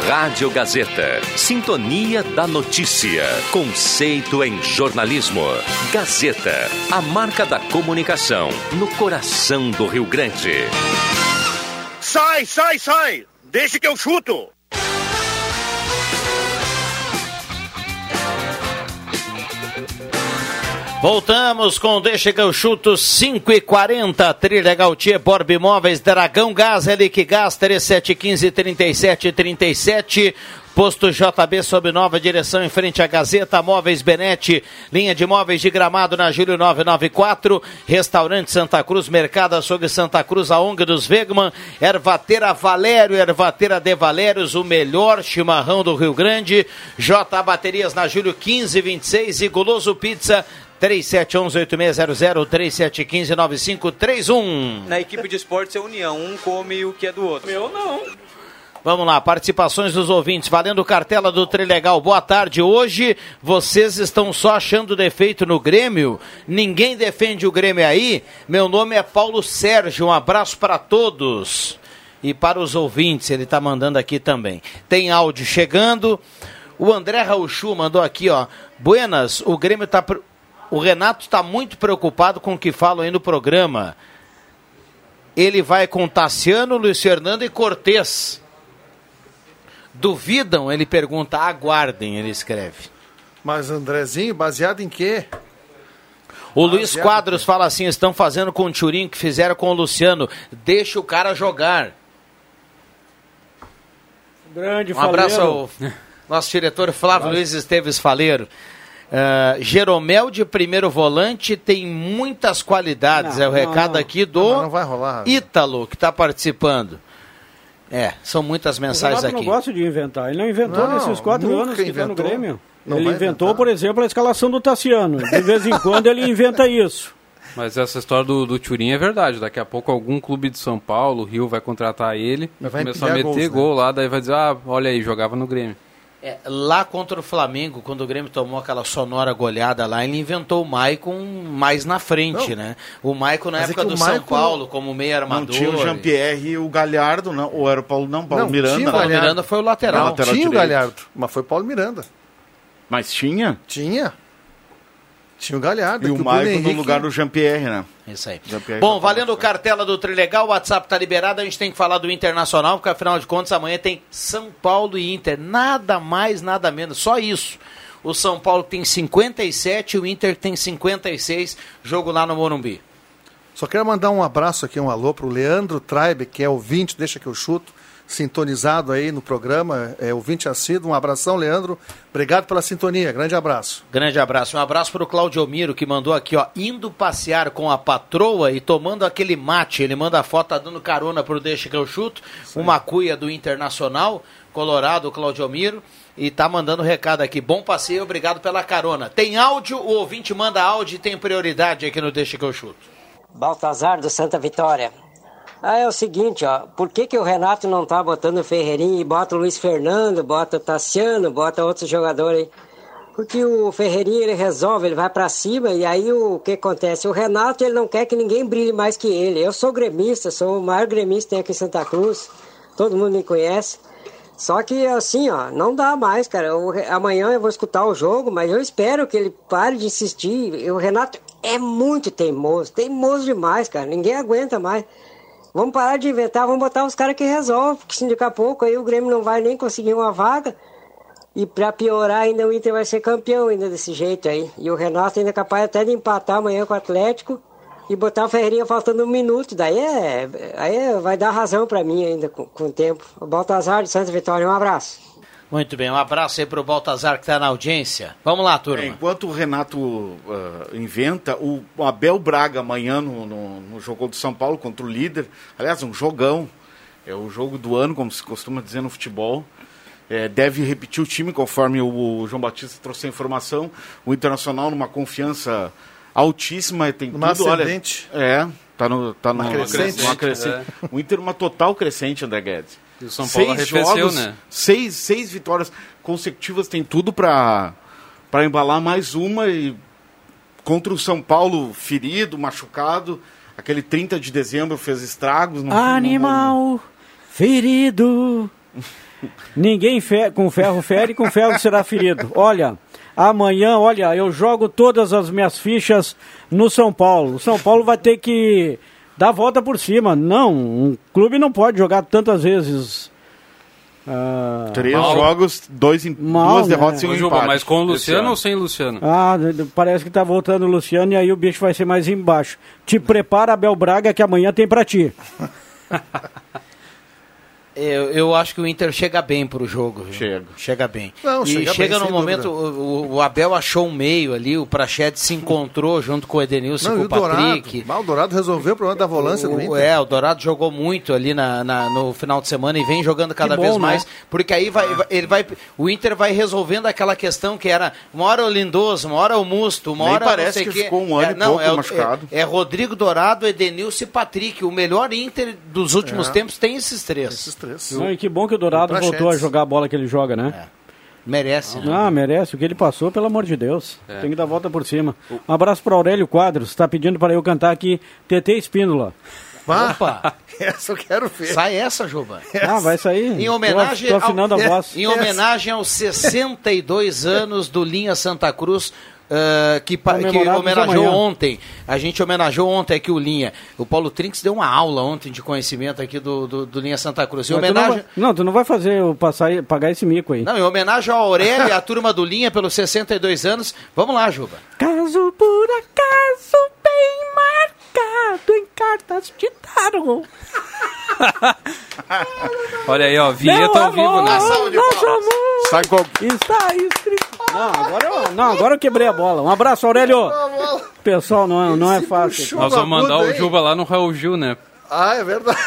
Rádio Gazeta. Sintonia da notícia. Conceito em jornalismo. Gazeta. A marca da comunicação. No coração do Rio Grande. Sai, sai, sai! Deixa que eu chuto! Voltamos com Deixa que eu chuto 5 e 40 Trilha Gautier, Borb Imóveis, Dragão Gás, Elic Gás, 3715 3737. Posto JB sob nova direção em frente à Gazeta, Móveis Benete, linha de móveis de gramado na Júlio 994, Restaurante Santa Cruz, Mercado Açougue Santa Cruz, a ONG dos Vegman, Ervateira Valério, Ervateira de Valérios, o melhor chimarrão do Rio Grande, J Baterias na Júlio 1526 e Guloso Pizza 3711-8600, 3715-9531. Na equipe de esportes é união, um come o que é do outro. Meu não. Vamos lá, participações dos ouvintes, valendo cartela do Trilegal. Boa tarde. Hoje vocês estão só achando defeito no Grêmio? Ninguém defende o Grêmio aí? Meu nome é Paulo Sérgio. Um abraço para todos. E para os ouvintes, ele está mandando aqui também. Tem áudio chegando. O André Rauchu mandou aqui, ó. Buenas, o Grêmio está. O Renato está muito preocupado com o que falam aí no programa. Ele vai com Tassiano, Luiz Fernando e Cortez. Duvidam? Ele pergunta, aguardem, ele escreve. Mas Andrezinho, baseado em quê? O Luiz Quadros fala assim: estão fazendo com o Turim que fizeram com o Luciano. Deixa o cara jogar. Grande Um abraço ao nosso diretor Flávio Luiz Esteves Faleiro. Uh, Jeromel de primeiro volante tem muitas qualidades. Não, é o não, recado não. aqui do Não, mas não vai rolar. Ítalo, que está participando. É, são muitas mensagens aqui. não gosta de inventar. Ele não inventou Não, nesses quatro anos que está no. Grêmio. Não ele inventou, por exemplo, a escalação do Tassiano. De vez em quando ele inventa isso. Mas essa história do, do Turim é verdade. Daqui a pouco algum clube de São Paulo, Rio, vai contratar ele, vai começar a meter gols, né? gol lá, daí vai dizer, ah, olha aí, jogava no Grêmio. É, lá contra o Flamengo, quando o Grêmio tomou aquela sonora goleada lá, ele inventou o Maicon mais na frente, Não. né? O Maicon na Mas é época que do o São Maicon Paulo, como meio armador. Não tinha o Jean-Pierre e o Galhardo, não. Ou era o Paulo, não, Paulo Não, Miranda. tinha o né? Galhardo. Miranda foi o lateral. Não, lateral tinha o direito. Galhardo, mas foi Paulo Miranda. Mas tinha? Tinha. Tinha o Galhardo. E o Maicon no lugar do Jean-Pierre, né? Isso aí. Bom, valendo cartela do Trilegal, o WhatsApp tá liberado, a gente tem que falar do Internacional, porque afinal de contas amanhã tem São Paulo e Inter. Nada mais, nada menos, só isso. O São Paulo tem 57 e o Inter tem 56, jogo lá no Morumbi. Só quero mandar um abraço aqui, um alô pro Leandro Traibe, que é ouvinte, deixa que eu chuto, sintonizado aí no programa, é ouvinte assíduo. Um abração, Leandro. Obrigado pela sintonia. Grande abraço. Grande abraço. Um abraço para o Claudio Miro, que mandou aqui, ó, indo passear com a patroa e tomando aquele mate. Ele manda a foto, tá dando carona pro Deixa que eu chuto. Uma cuia do Internacional, Colorado, Claudio Miro. E tá mandando recado aqui. Bom passeio, obrigado pela carona. Tem áudio, o ouvinte manda áudio e tem prioridade aqui no Deixa que eu chuto. Baltazar do Santa Vitória. Ah, é o seguinte, ó, por que, que o Renato não tá botando o Ferreirinha e bota o Luiz Fernando, bota o Tassiano, bota outros jogadores aí? Porque o Ferreirinha ele resolve, ele vai pra cima e aí o que acontece? O Renato ele não quer que ninguém brilhe mais que ele. Eu sou gremista, sou o maior gremista aqui em Santa Cruz, todo mundo me conhece. Só que assim, ó, não dá mais, cara. Re- amanhã eu vou escutar o jogo, mas eu espero que ele pare de insistir. O Renato é muito teimoso, teimoso demais, cara. Ninguém aguenta mais. Vamos parar de inventar, vamos botar os caras que resolvem, porque se daqui a pouco aí o Grêmio não vai nem conseguir uma vaga. E pra piorar ainda o Inter vai ser campeão ainda desse jeito aí. E o Renato ainda é capaz até de empatar amanhã com o Atlético e botar o Ferreirinha faltando um minuto. Daí é, aí vai dar razão pra mim ainda com, com o tempo. O Baltazar de Santa Vitória, um abraço. Muito bem, um abraço aí pro Baltazar que tá na audiência. Vamos lá, turma. É, enquanto o Renato ah, inventa, o Abel Braga amanhã no, no, no jogo do São Paulo contra o líder, aliás, um jogão, é o jogo do ano, como se costuma dizer no futebol. É, deve repetir o time, conforme o, João Batista trouxe a informação. O Internacional numa confiança altíssima, tem Numa tudo, olha. ascendente. É, tá no, tá Uma no, crescente. numa crescente. O Inter uma total crescente, André Guedes. E o São Paulo seis arrefeceu, jogos, né? seis, seis vitórias consecutivas, tem tudo para para embalar mais uma e contra o São Paulo ferido, machucado, aquele 30 de dezembro fez estragos. Não, Animal ferido. Ninguém fe- com ferro fere, com ferro será ferido. Olha, amanhã, olha, eu jogo todas as minhas fichas no São Paulo. O São Paulo vai ter que dar a volta por cima. Não, um clube não pode jogar tantas vezes. ah, Três Mal. jogos, dois em, Mal, duas né? derrotas e um empate. mas com o Luciano ano. ou sem Luciano? Ah, parece que tá voltando o Luciano e aí o bicho vai ser mais embaixo. Te prepara, Abel Braga, que amanhã tem pra ti. Eu, eu acho que o Inter chega bem pro jogo. viu? Chega. Chega bem. Não, e chega chega bem, no momento, o, o Abel achou um meio ali, o Prachedes se encontrou junto com o Edenilson Não, e e com o o Dourado. Patrick. Mas o Dourado resolveu o problema da volância do O, Inter. é, o Dourado jogou muito ali na, na- no final de semana e vem jogando cada Que vez bom, mais, né? porque aí vai, ele vai, o Inter vai resolvendo aquela questão que era uma hora o Lindoso, uma hora o Musto, uma Nem hora parece não sei que quê. ficou um ano é, e não, pouco é, o- machucado. É, é Rodrigo Dourado, Edenilson e Patrick, o melhor Inter dos últimos É. tempos tem esses três. Esses três. Não, e que bom que o Dourado O voltou a jogar a bola que ele joga, né? Merece, né? Ah, merece. O que ele passou, pelo amor de Deus. Tem que dar a volta por cima. Um abraço para Aurélio Quadros. Está pedindo para eu cantar aqui TT Espíndola. Opa, essa eu quero ver. sai essa, Juba. Ah, vai sair. Em homenagem, Tô afinando ao, a voz. em homenagem aos 62 anos do Linha Santa Cruz, ah, que, que homenageou amanhã. ontem. A gente homenageou ontem aqui o Linha. O Paulo Trinks deu uma aula ontem de conhecimento aqui do, do, do Linha Santa Cruz. Em Mas tu não, homenagem. vai, não, tu não vai fazer eu passar, pagar esse mico aí. Não, em homenagem ao Aurélio e à turma do Linha pelos 62 anos. Vamos lá, Juba. Caso por acaso bem marcado em cartas de tarot. Olha aí, ó, vinheta ao vivo, né? Nosso amor Sabe qual... está escrito. Não agora, eu, não, agora eu quebrei a bola. Um abraço, Aurélio. Pessoal, não é, não é fácil. Nós vamos mandar o? Juba lá no Raul Gil, né? Ah, é verdade.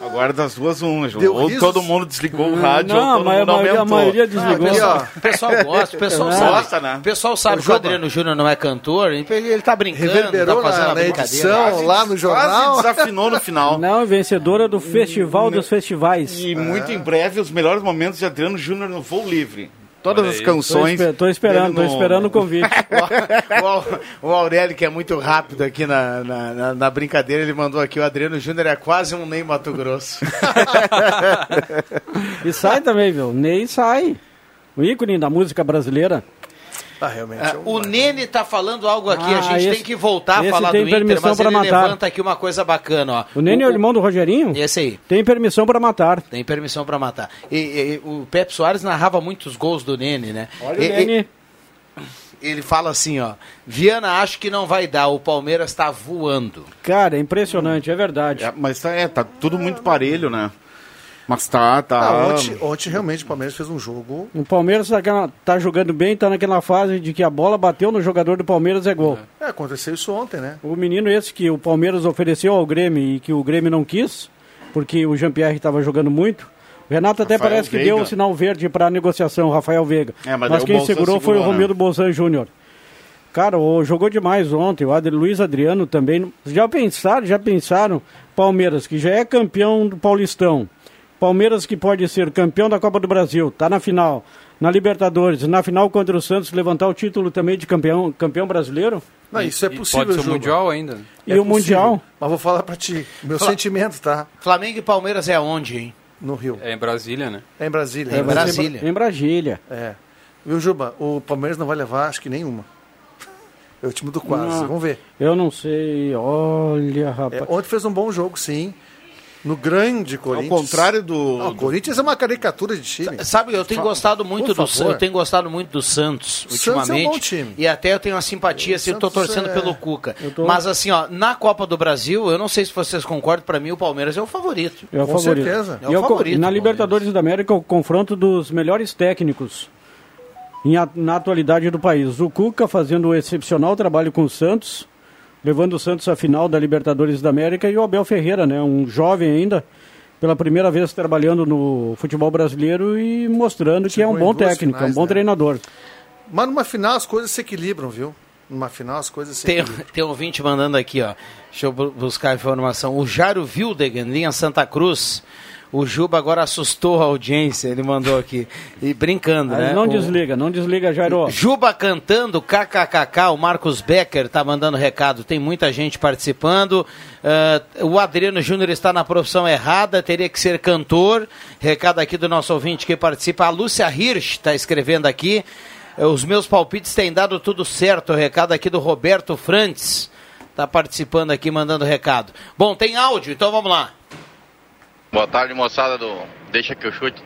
Agora das duas, João. Deu Ou risos? todo mundo desligou o rádio, Não, ou todo mas a mundo maioria, a aumentou. maioria desligou. Ó. O pessoal gosta, o pessoal É. sabe. Gosta, né? O pessoal sabe que o. Adriano Júnior não é cantor, ele, ele tá brincando, Reverberou tá fazendo na, a edição, lá no jornal. Quase desafinou no final. Não, é vencedora do Festival dos Festivais. E muito em breve, os melhores momentos de Adriano Júnior no Voo Livre. Todas as aí. Tô, canções. espe- tô esperando, tô esperando o convite. o, Au- o Aurélio, que é muito rápido aqui na, na, na- na brincadeira, ele mandou aqui, o Adriano Júnior é quase um Ney Mato Grosso. E sai também, viu? Ney sai. O ícone da música brasileira. Ah, realmente. Ah, é um- o Nene tá falando algo aqui, a Ah, gente esse- tem que voltar a falar do tem Inter, permissão mas pra ele matar. levanta aqui uma coisa bacana, ó. O Nene é o irmão do Rogerinho? Esse aí. Tem permissão para matar. Tem permissão pra matar. E, e- o Pepe Soares narrava muitos gols do Nene, né? Olha E- o Nene. Ele fala assim, ó. Viana acho que não vai dar, o Palmeiras tá voando. Cara, é impressionante, é verdade. É, mas tá, é, tá tudo muito parelho, né? Mas tá, tá. Ah, ontem, ontem realmente o Palmeiras fez um jogo. O Palmeiras tá, tá jogando bem, tá naquela fase de que a bola bateu no jogador do Palmeiras é gol. É, aconteceu isso ontem, né? O menino esse que o Palmeiras ofereceu ao Grêmio e que o Grêmio não quis, porque o Jean-Pierre estava jogando muito. O Renato até Rafael parece que Veiga. deu o sinal verde para a negociação, o Rafael Veiga. É, mas mas quem Bolzan segurou foi o segurou, né? Romildo Bolzan Júnior. Cara, o, jogou demais ontem. O Adri, Luiz Adriano também. Já pensaram, já pensaram? Palmeiras, que já é campeão do Paulistão. Palmeiras que pode ser campeão da Copa do Brasil, tá na final. Na Libertadores, na final contra o Santos, levantar o título também de campeão, campeão brasileiro. Não, isso é possível, Pode ser o. Mundial ainda. E É o possível. Mundial. Mas vou falar pra ti. Meu Fala- sentimento, tá? Flamengo e Palmeiras é onde, hein? No Rio. É em Brasília, né? É em Brasília. É em? Brasília. Em Brasília. É. Viu, Juba? O Palmeiras não vai levar, acho que nenhuma. É o time do quase. Não. Vamos ver. Eu não sei. Olha, É, rapaz. ontem fez um bom jogo, sim. No grande Ao Corinthians. contrário do. Não, o Corinthians é uma caricatura de time. Sabe, eu tenho gostado muito por do favor. eu tenho gostado muito do Santos Santos é um ultimamente. bom time. E até eu tenho uma simpatia, assim, eu tô torcendo é- pelo Cuca. Tô- Mas assim, ó, na Copa do Brasil, eu não sei se vocês concordam, pra mim o Palmeiras é o favorito. É o Com favorito. certeza. É o E favorito, na. Libertadores da América, o confronto dos melhores técnicos em na atualidade do país. O Cuca fazendo um excepcional trabalho com o Santos, levando o Santos à final da Libertadores da América, e o Abel Ferreira, né, um jovem ainda, pela primeira vez trabalhando no futebol brasileiro e mostrando que é um Chegou bom técnico, é um finais, bom né? treinador. Mas numa final as coisas se equilibram, viu? Numa final as coisas se Tem, equilibram. tem um ouvinte mandando aqui, ó. Deixa eu bu- buscar a informação. O Jairo Wildegen, linha Santa Cruz. O Juba agora assustou a audiência, ele mandou aqui. E brincando, né? não O- desliga, não desliga, Jairo. Juba cantando, kkkk, o Marcos Becker tá mandando recado, tem muita gente participando. Ah, o Adriano Júnior está na profissão errada, teria que ser cantor. Recado aqui do nosso ouvinte que participa. A Lúcia Hirsch está escrevendo aqui. Eh, Os meus palpites têm dado tudo certo. Recado aqui do Roberto Frantz. Tá participando aqui, mandando recado. Bom, tem áudio, então vamos lá. Boa tarde, moçada do Deixa que eu chute.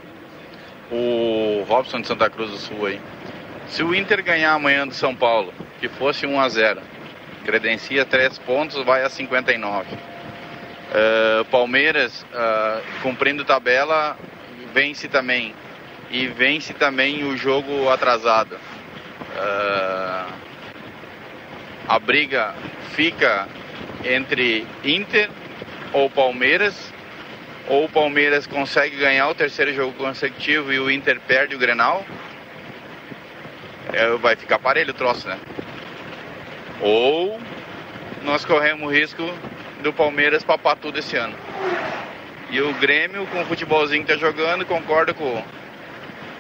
O Robson de Santa Cruz do Sul aí. Se o Inter ganhar amanhã do São Paulo, que fosse 1 a 0 credencia 3 pontos, vai a 59. Uh, Palmeiras, uh, cumprindo tabela, vence também. E vence também o jogo atrasado. Uh, a briga fica entre Inter ou Palmeiras, ou o Palmeiras consegue ganhar o terceiro jogo consecutivo e o Inter perde o Grenal. É, vai ficar parelho o troço, né? Ou nós corremos o risco do Palmeiras papar tudo esse ano. E o Grêmio, com o futebolzinho que tá jogando, concordo com,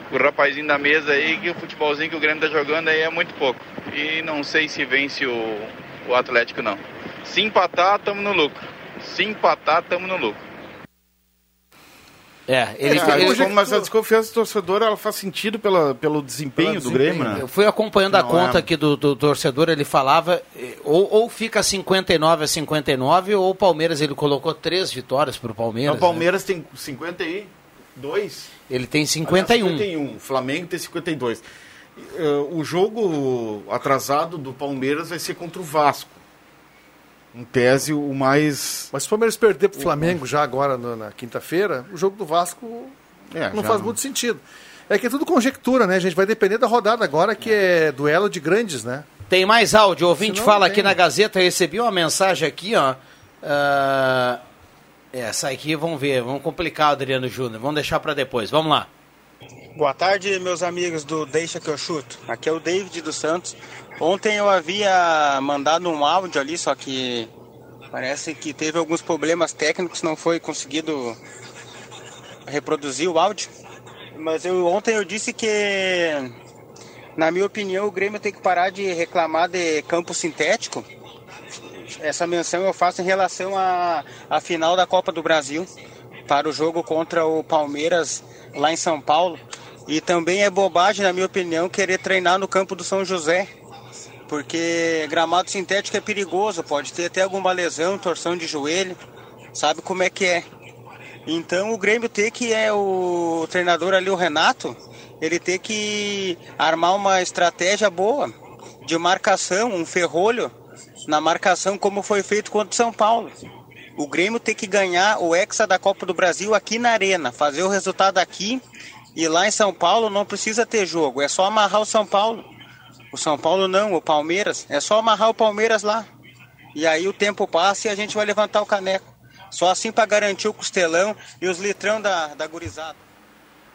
com o rapazinho da mesa aí, que o futebolzinho que o Grêmio tá jogando aí é muito pouco. E não sei se vence o, o Atlético não. Se empatar, tamo no lucro. Se empatar, tamo no lucro. É, ele, é, ele, ele, mas a desconfiança do torcedor ela faz sentido pela, pelo desempenho do Grêmio, né? Eu fui acompanhando Não a conta é... aqui do, do, torcedor, ele falava eh, ou, ou fica 59 a 59 ou o Palmeiras ele colocou três vitórias para o Palmeiras. o Palmeiras né? tem 52. Ele tem 51. Aliás, 51. O Flamengo tem 52. Uh, o jogo atrasado do Palmeiras vai ser contra o Vasco em tese, o mais. Mas se o Palmeiras perder para o Flamengo já agora na, na quinta-feira, o jogo do Vasco é, não faz não... muito sentido. É que é tudo conjectura, né, gente? Vai depender da rodada agora, que é duelo de grandes, né? Tem mais áudio. O ouvinte fala aqui na Gazeta, recebi uma mensagem aqui, ó. Uh... Essa aqui, vamos ver, vamos complicar, Adriano Júnior. Vamos deixar para depois. Vamos lá. Boa tarde, meus amigos do Deixa que eu chuto. Aqui é o David dos Santos. Ontem eu havia mandado um áudio ali, só que parece que teve alguns problemas técnicos, não foi conseguido reproduzir o áudio. Mas eu, ontem eu disse que, na minha opinião, o Grêmio tem que parar de reclamar de campo sintético. Essa menção eu faço em relação à, à final da Copa do Brasil, para o jogo contra o Palmeiras lá em São Paulo. E também é bobagem, na minha opinião, querer treinar no campo do São José, porque gramado sintético é perigoso, pode ter até alguma lesão, torção de joelho, sabe como é que é. Então o Grêmio tem que é o treinador ali, o Renato, ele tem que armar uma estratégia boa de marcação, um ferrolho na marcação como foi feito contra o São Paulo. O Grêmio tem que ganhar o Hexa da Copa do Brasil aqui na Arena, fazer o resultado aqui e lá em São Paulo não precisa ter jogo, é só amarrar o São Paulo. O São Paulo não, o Palmeiras. É só amarrar o Palmeiras lá. E aí o tempo passa e a gente vai levantar o caneco. Só assim para garantir o costelão e os litrão da, da gurizada.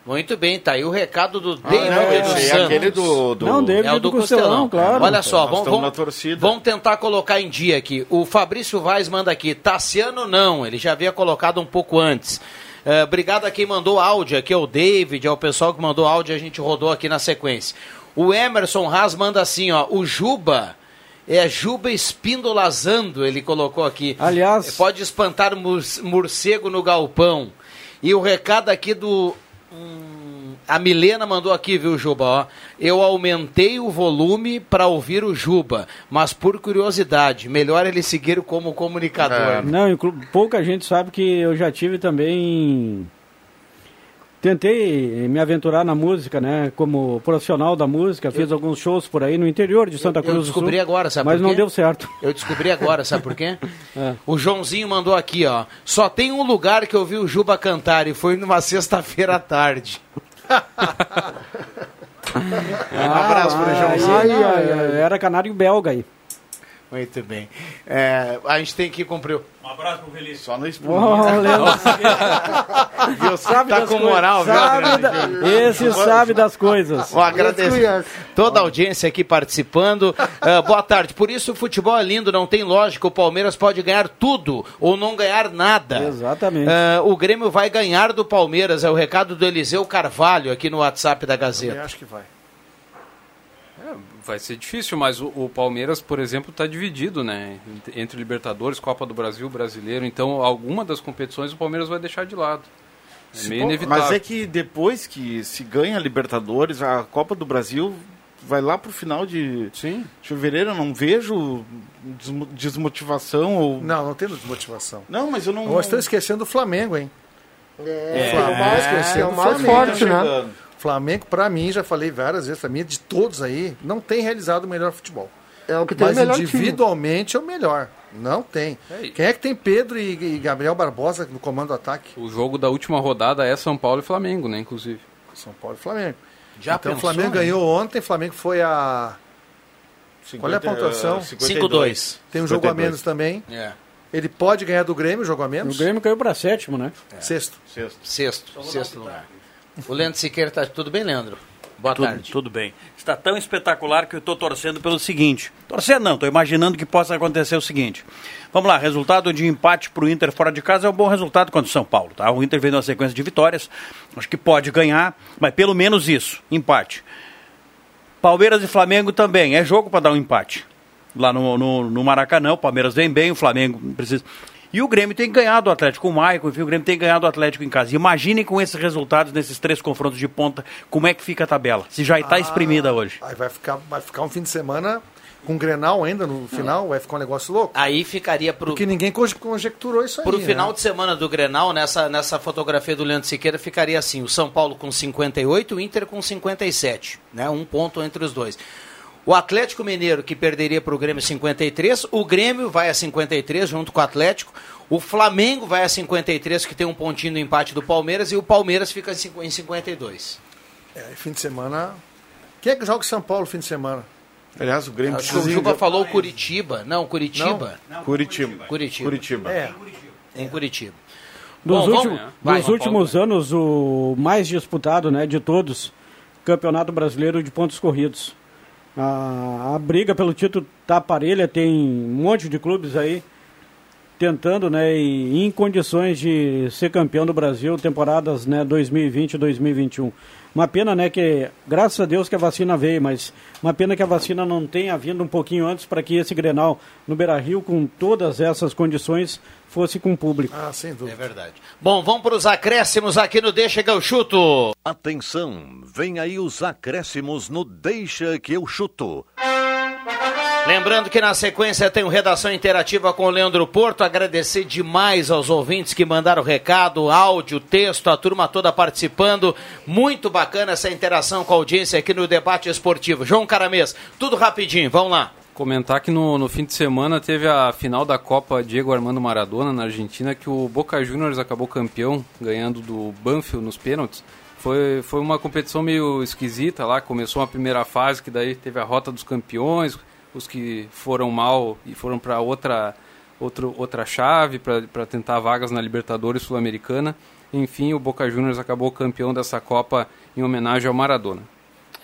Muito bem, tá aí o recado do ah, David não, do é, é aquele do, do... Não, David é o do, do Costelão, claro. Olha só, vamos, vamos, vamos, tentar colocar em dia aqui. O Fabrício Vaz manda aqui, Tassiano não, ele já havia colocado um pouco antes. Uh, obrigado a quem mandou áudio, aqui é o David, é o pessoal que mandou áudio, a gente rodou aqui na sequência. O Emerson Haas manda assim, ó, o Juba é Juba espindolazando, ele colocou aqui. Aliás, pode espantar morcego no galpão. E o recado aqui do hum, a Milena mandou aqui, viu, Juba? Ó, eu aumentei o volume para ouvir o Juba, mas por curiosidade, melhor ele seguir como comunicador. É. Não, pouca gente sabe que eu já tive também tentei me aventurar na música, né? Como profissional da música, fiz eu, alguns shows por aí no interior de Santa Cruz eu descobri do Sul. agora, sabe Mas não deu certo. Eu descobri agora, sabe por quê? é. O Joãozinho mandou aqui, ó. Só tem um lugar que eu vi o Juba cantar e foi numa sexta-feira à tarde. um abraço para o Joãozinho. Ai, ai, ai, era canário belga aí. Muito bem. É, a gente tem que cumprir. Um abraço pro Feliz. Só no espuma. Oh, viu? Sabe tá com moral, sabe da... Esse sabe das coisas. Bom, agradeço toda a audiência aqui participando. Uh, boa tarde. Por isso o futebol é lindo, não tem lógica. O Palmeiras pode ganhar tudo ou não ganhar nada. Exatamente. Uh, o Grêmio vai ganhar do Palmeiras. É o recado do Eliseu Carvalho aqui no WhatsApp da Gazeta. Eu acho que vai vai ser difícil, mas o, o Palmeiras, por exemplo, está dividido, né? Entre Libertadores, Copa do Brasil, Brasileiro. Então, alguma das competições o Palmeiras vai deixar de lado. É meio inevitável. Mas é que depois que se ganha a Libertadores, a Copa do Brasil vai lá pro final de Sim. fevereiro, eu não vejo desmotivação ou... Não, não tem desmotivação. Não, mas eu não... Nós estamos esquecendo do Flamengo, hein? É, é, o mais, é o mais forte, né? Flamengo, para mim, já falei várias vezes, para mim, de todos aí, não tem realizado o melhor futebol. É o que tem Mas o melhor individualmente time. é o melhor. Não tem. Quem é que tem Pedro e, e Gabriel Barbosa no comando do ataque? O jogo da última rodada é São Paulo e Flamengo, né, inclusive. São Paulo e Flamengo. Já então o Flamengo né? ganhou ontem, o Flamengo foi a. Qual é a 50, pontuação? eh, 52. Tem um jogo a 52. menos também. É. Ele pode ganhar do Grêmio, jogo a menos? O Grêmio caiu para sétimo, né? Sexto. Sexto. Sexto, sexto lugar. O Leandro Siqueira tá tudo bem, Leandro? Boa tudo, tarde. Tudo bem. Está tão espetacular que eu estou torcendo pelo seguinte. Torcendo não, estou imaginando que possa acontecer o seguinte. Vamos lá, resultado de empate para o Inter fora de casa é um bom resultado contra o São Paulo. Tá? O Inter vem numa sequência de vitórias, acho que pode ganhar, mas pelo menos isso, empate. Palmeiras e Flamengo também, é jogo para dar um empate. Lá no, no, no Maracanã, o Palmeiras vem bem, o Flamengo precisa. E o Grêmio tem ganhado o Atlético, o Maicon, enfim, o Grêmio tem ganhado o Atlético em casa. Imaginem com esses resultados, nesses três confrontos de ponta, como é que fica a tabela. Se já está exprimida hoje. Aí vai ficar, vai ficar um fim de semana com Grenal ainda no final, vai ficar um negócio louco. Aí ficaria pro, Porque ninguém conje- conjecturou isso aí. pro né? final de semana do Grenal, nessa, nessa fotografia do Leandro Siqueira, ficaria assim: o São Paulo com 58, o Inter com 57. Né? Um ponto entre os dois. O Atlético Mineiro, que perderia para o Grêmio 53, o Grêmio vai a 53 junto com o Atlético, o Flamengo vai a 53, que tem um pontinho no empate do Palmeiras, e o Palmeiras fica em cinqu- em 52. É, fim de semana. Quem é que joga em São Paulo fim de semana? Aliás, o Grêmio Acho que o Juba falou Curitiba. Não, Curitiba. Curitiba. Curitiba. Curitiba. É. Em Curitiba. Dos, Bom, últimos, vamos- Vai, dos últimos anos, o mais disputado né, de todos, Campeonato Brasileiro de Pontos Corridos. A, a briga pelo título tá parelha, tem um monte de clubes aí tentando, né, e em condições de ser campeão do Brasil, temporadas, né, 2020 e 2021. Uma pena, né, que graças a Deus que a vacina veio, mas uma pena que a vacina não tenha vindo um pouquinho antes para que esse Grenal no Beira-Rio com todas essas condições fosse com público. Ah, sem dúvida. É verdade. Bom, vamos para os acréscimos aqui no Deixa que eu chuto. Atenção, vem aí os acréscimos no Deixa que eu chuto. Lembrando que na sequência tem o Redação Interativa com o Leandro Porto. Agradecer demais aos ouvintes que mandaram recado, áudio, texto, a turma toda participando. Muito bacana essa interação com a audiência aqui no debate esportivo. João Caramês, tudo rapidinho, vamos lá. Comentar que no, no fim de semana teve a final da Copa Diego Armando Maradona na Argentina, que o Boca Juniors acabou campeão, ganhando do Banfield nos pênaltis. Foi, foi uma competição meio esquisita lá, começou uma primeira fase, que daí teve a rota dos campeões, os que foram mal e foram para outra, outro, outra chave, para tentar vagas na Libertadores Sul-Americana. Enfim, o Boca Juniors acabou campeão dessa Copa em homenagem ao Maradona.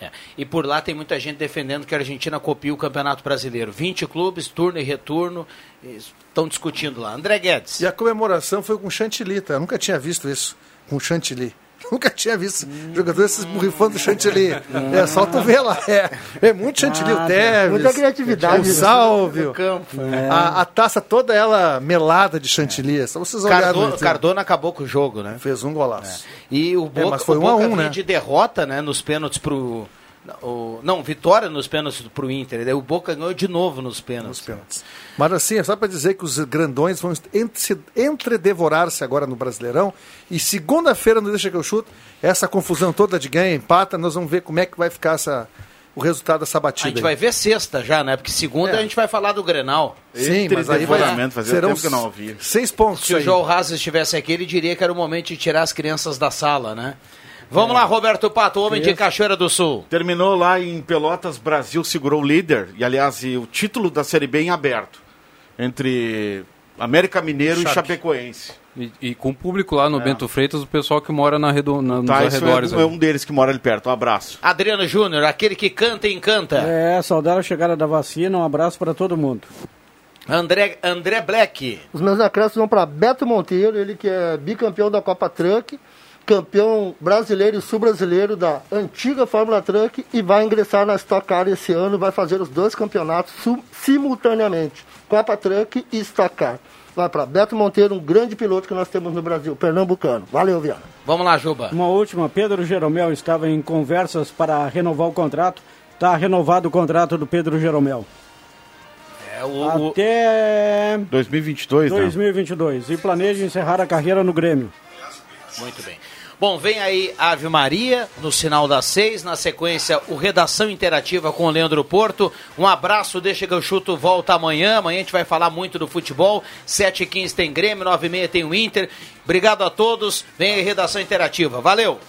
É. E por lá tem muita gente defendendo que a Argentina copia o Campeonato Brasileiro. 20 clubes, turno e retorno, estão discutindo lá. André Guedes. E a comemoração foi com chantilly, tá? Eu nunca tinha visto isso, com chantilly. Nunca tinha visto jogadores se borrifando chantilly. É só tu ver lá. É, é muito chantilly. Ah, o Teves, muita criatividade, o né? Salvio. Campo. É. A, a taça toda ela melada de chantilly. Só vocês olharam. Cardo, né? Cardona acabou com o jogo, né? Fez um golaço. E o Boca, mas foi o um a um, né? de derrota, né, nos pênaltis pro o, não, vitória nos pênaltis pro Inter. Daí o Boca ganhou de novo nos pênaltis. Mas assim, é só para dizer que os grandões vão entre- entredevorar-se agora no Brasileirão. E segunda-feira, no Deixa que eu chuto, essa confusão toda de ganha, empata, nós vamos ver como é que vai ficar essa, o resultado dessa A batida. gente aí. vai ver sexta já, né? Porque segunda É. a gente vai falar do Grenal. Sim, mas aí vai, serão não seis pontos. Se o aí. João Haas estivesse aqui, ele diria que era o momento de tirar as crianças da sala, né? Vamos lá, Roberto Pato, homem de Isso. Cachoeira do Sul. Terminou lá em Pelotas, Brasil segurou o líder. E, aliás, e o título da Série B em aberto. Entre América Mineiro e Chape. Chapecoense. E, e com o público lá no É. Bento Freitas, o pessoal que mora na redo, na, nos Tá, arredores. é, é um deles que mora ali perto. Um abraço. Adriano Júnior, aquele que canta e encanta. É, saudar a chegada da vacina, um abraço para todo mundo. André, André Black. Os meus acréscimos vão para Beto Monteiro, ele que é bicampeão da Copa Truck, campeão brasileiro e sul-brasileiro da antiga Fórmula Truck e vai ingressar na Stock Car esse ano, vai fazer os dois campeonatos simultaneamente, Copa Truck e Stock Car. Vai para Beto Monteiro, um grande piloto que nós temos no Brasil, pernambucano. Valeu, Viana. Vamos lá, Juba. Uma última, Pedro Jeromel estava em conversas para renovar o contrato. Está renovado o contrato do Pedro Jeromel. É, o, Até 2022, né? 2022. E planeja encerrar a carreira no Grêmio. Muito bem. Bom, vem aí Ave Maria, no sinal das seis. Na sequência, o Redação Interativa com o Leandro Porto. Um abraço, deixa que eu chuto, volta amanhã. Amanhã a gente vai falar muito do futebol. 7h15 tem Grêmio, 9h30 tem o Inter. Obrigado a todos. Vem aí Redação Interativa. Valeu!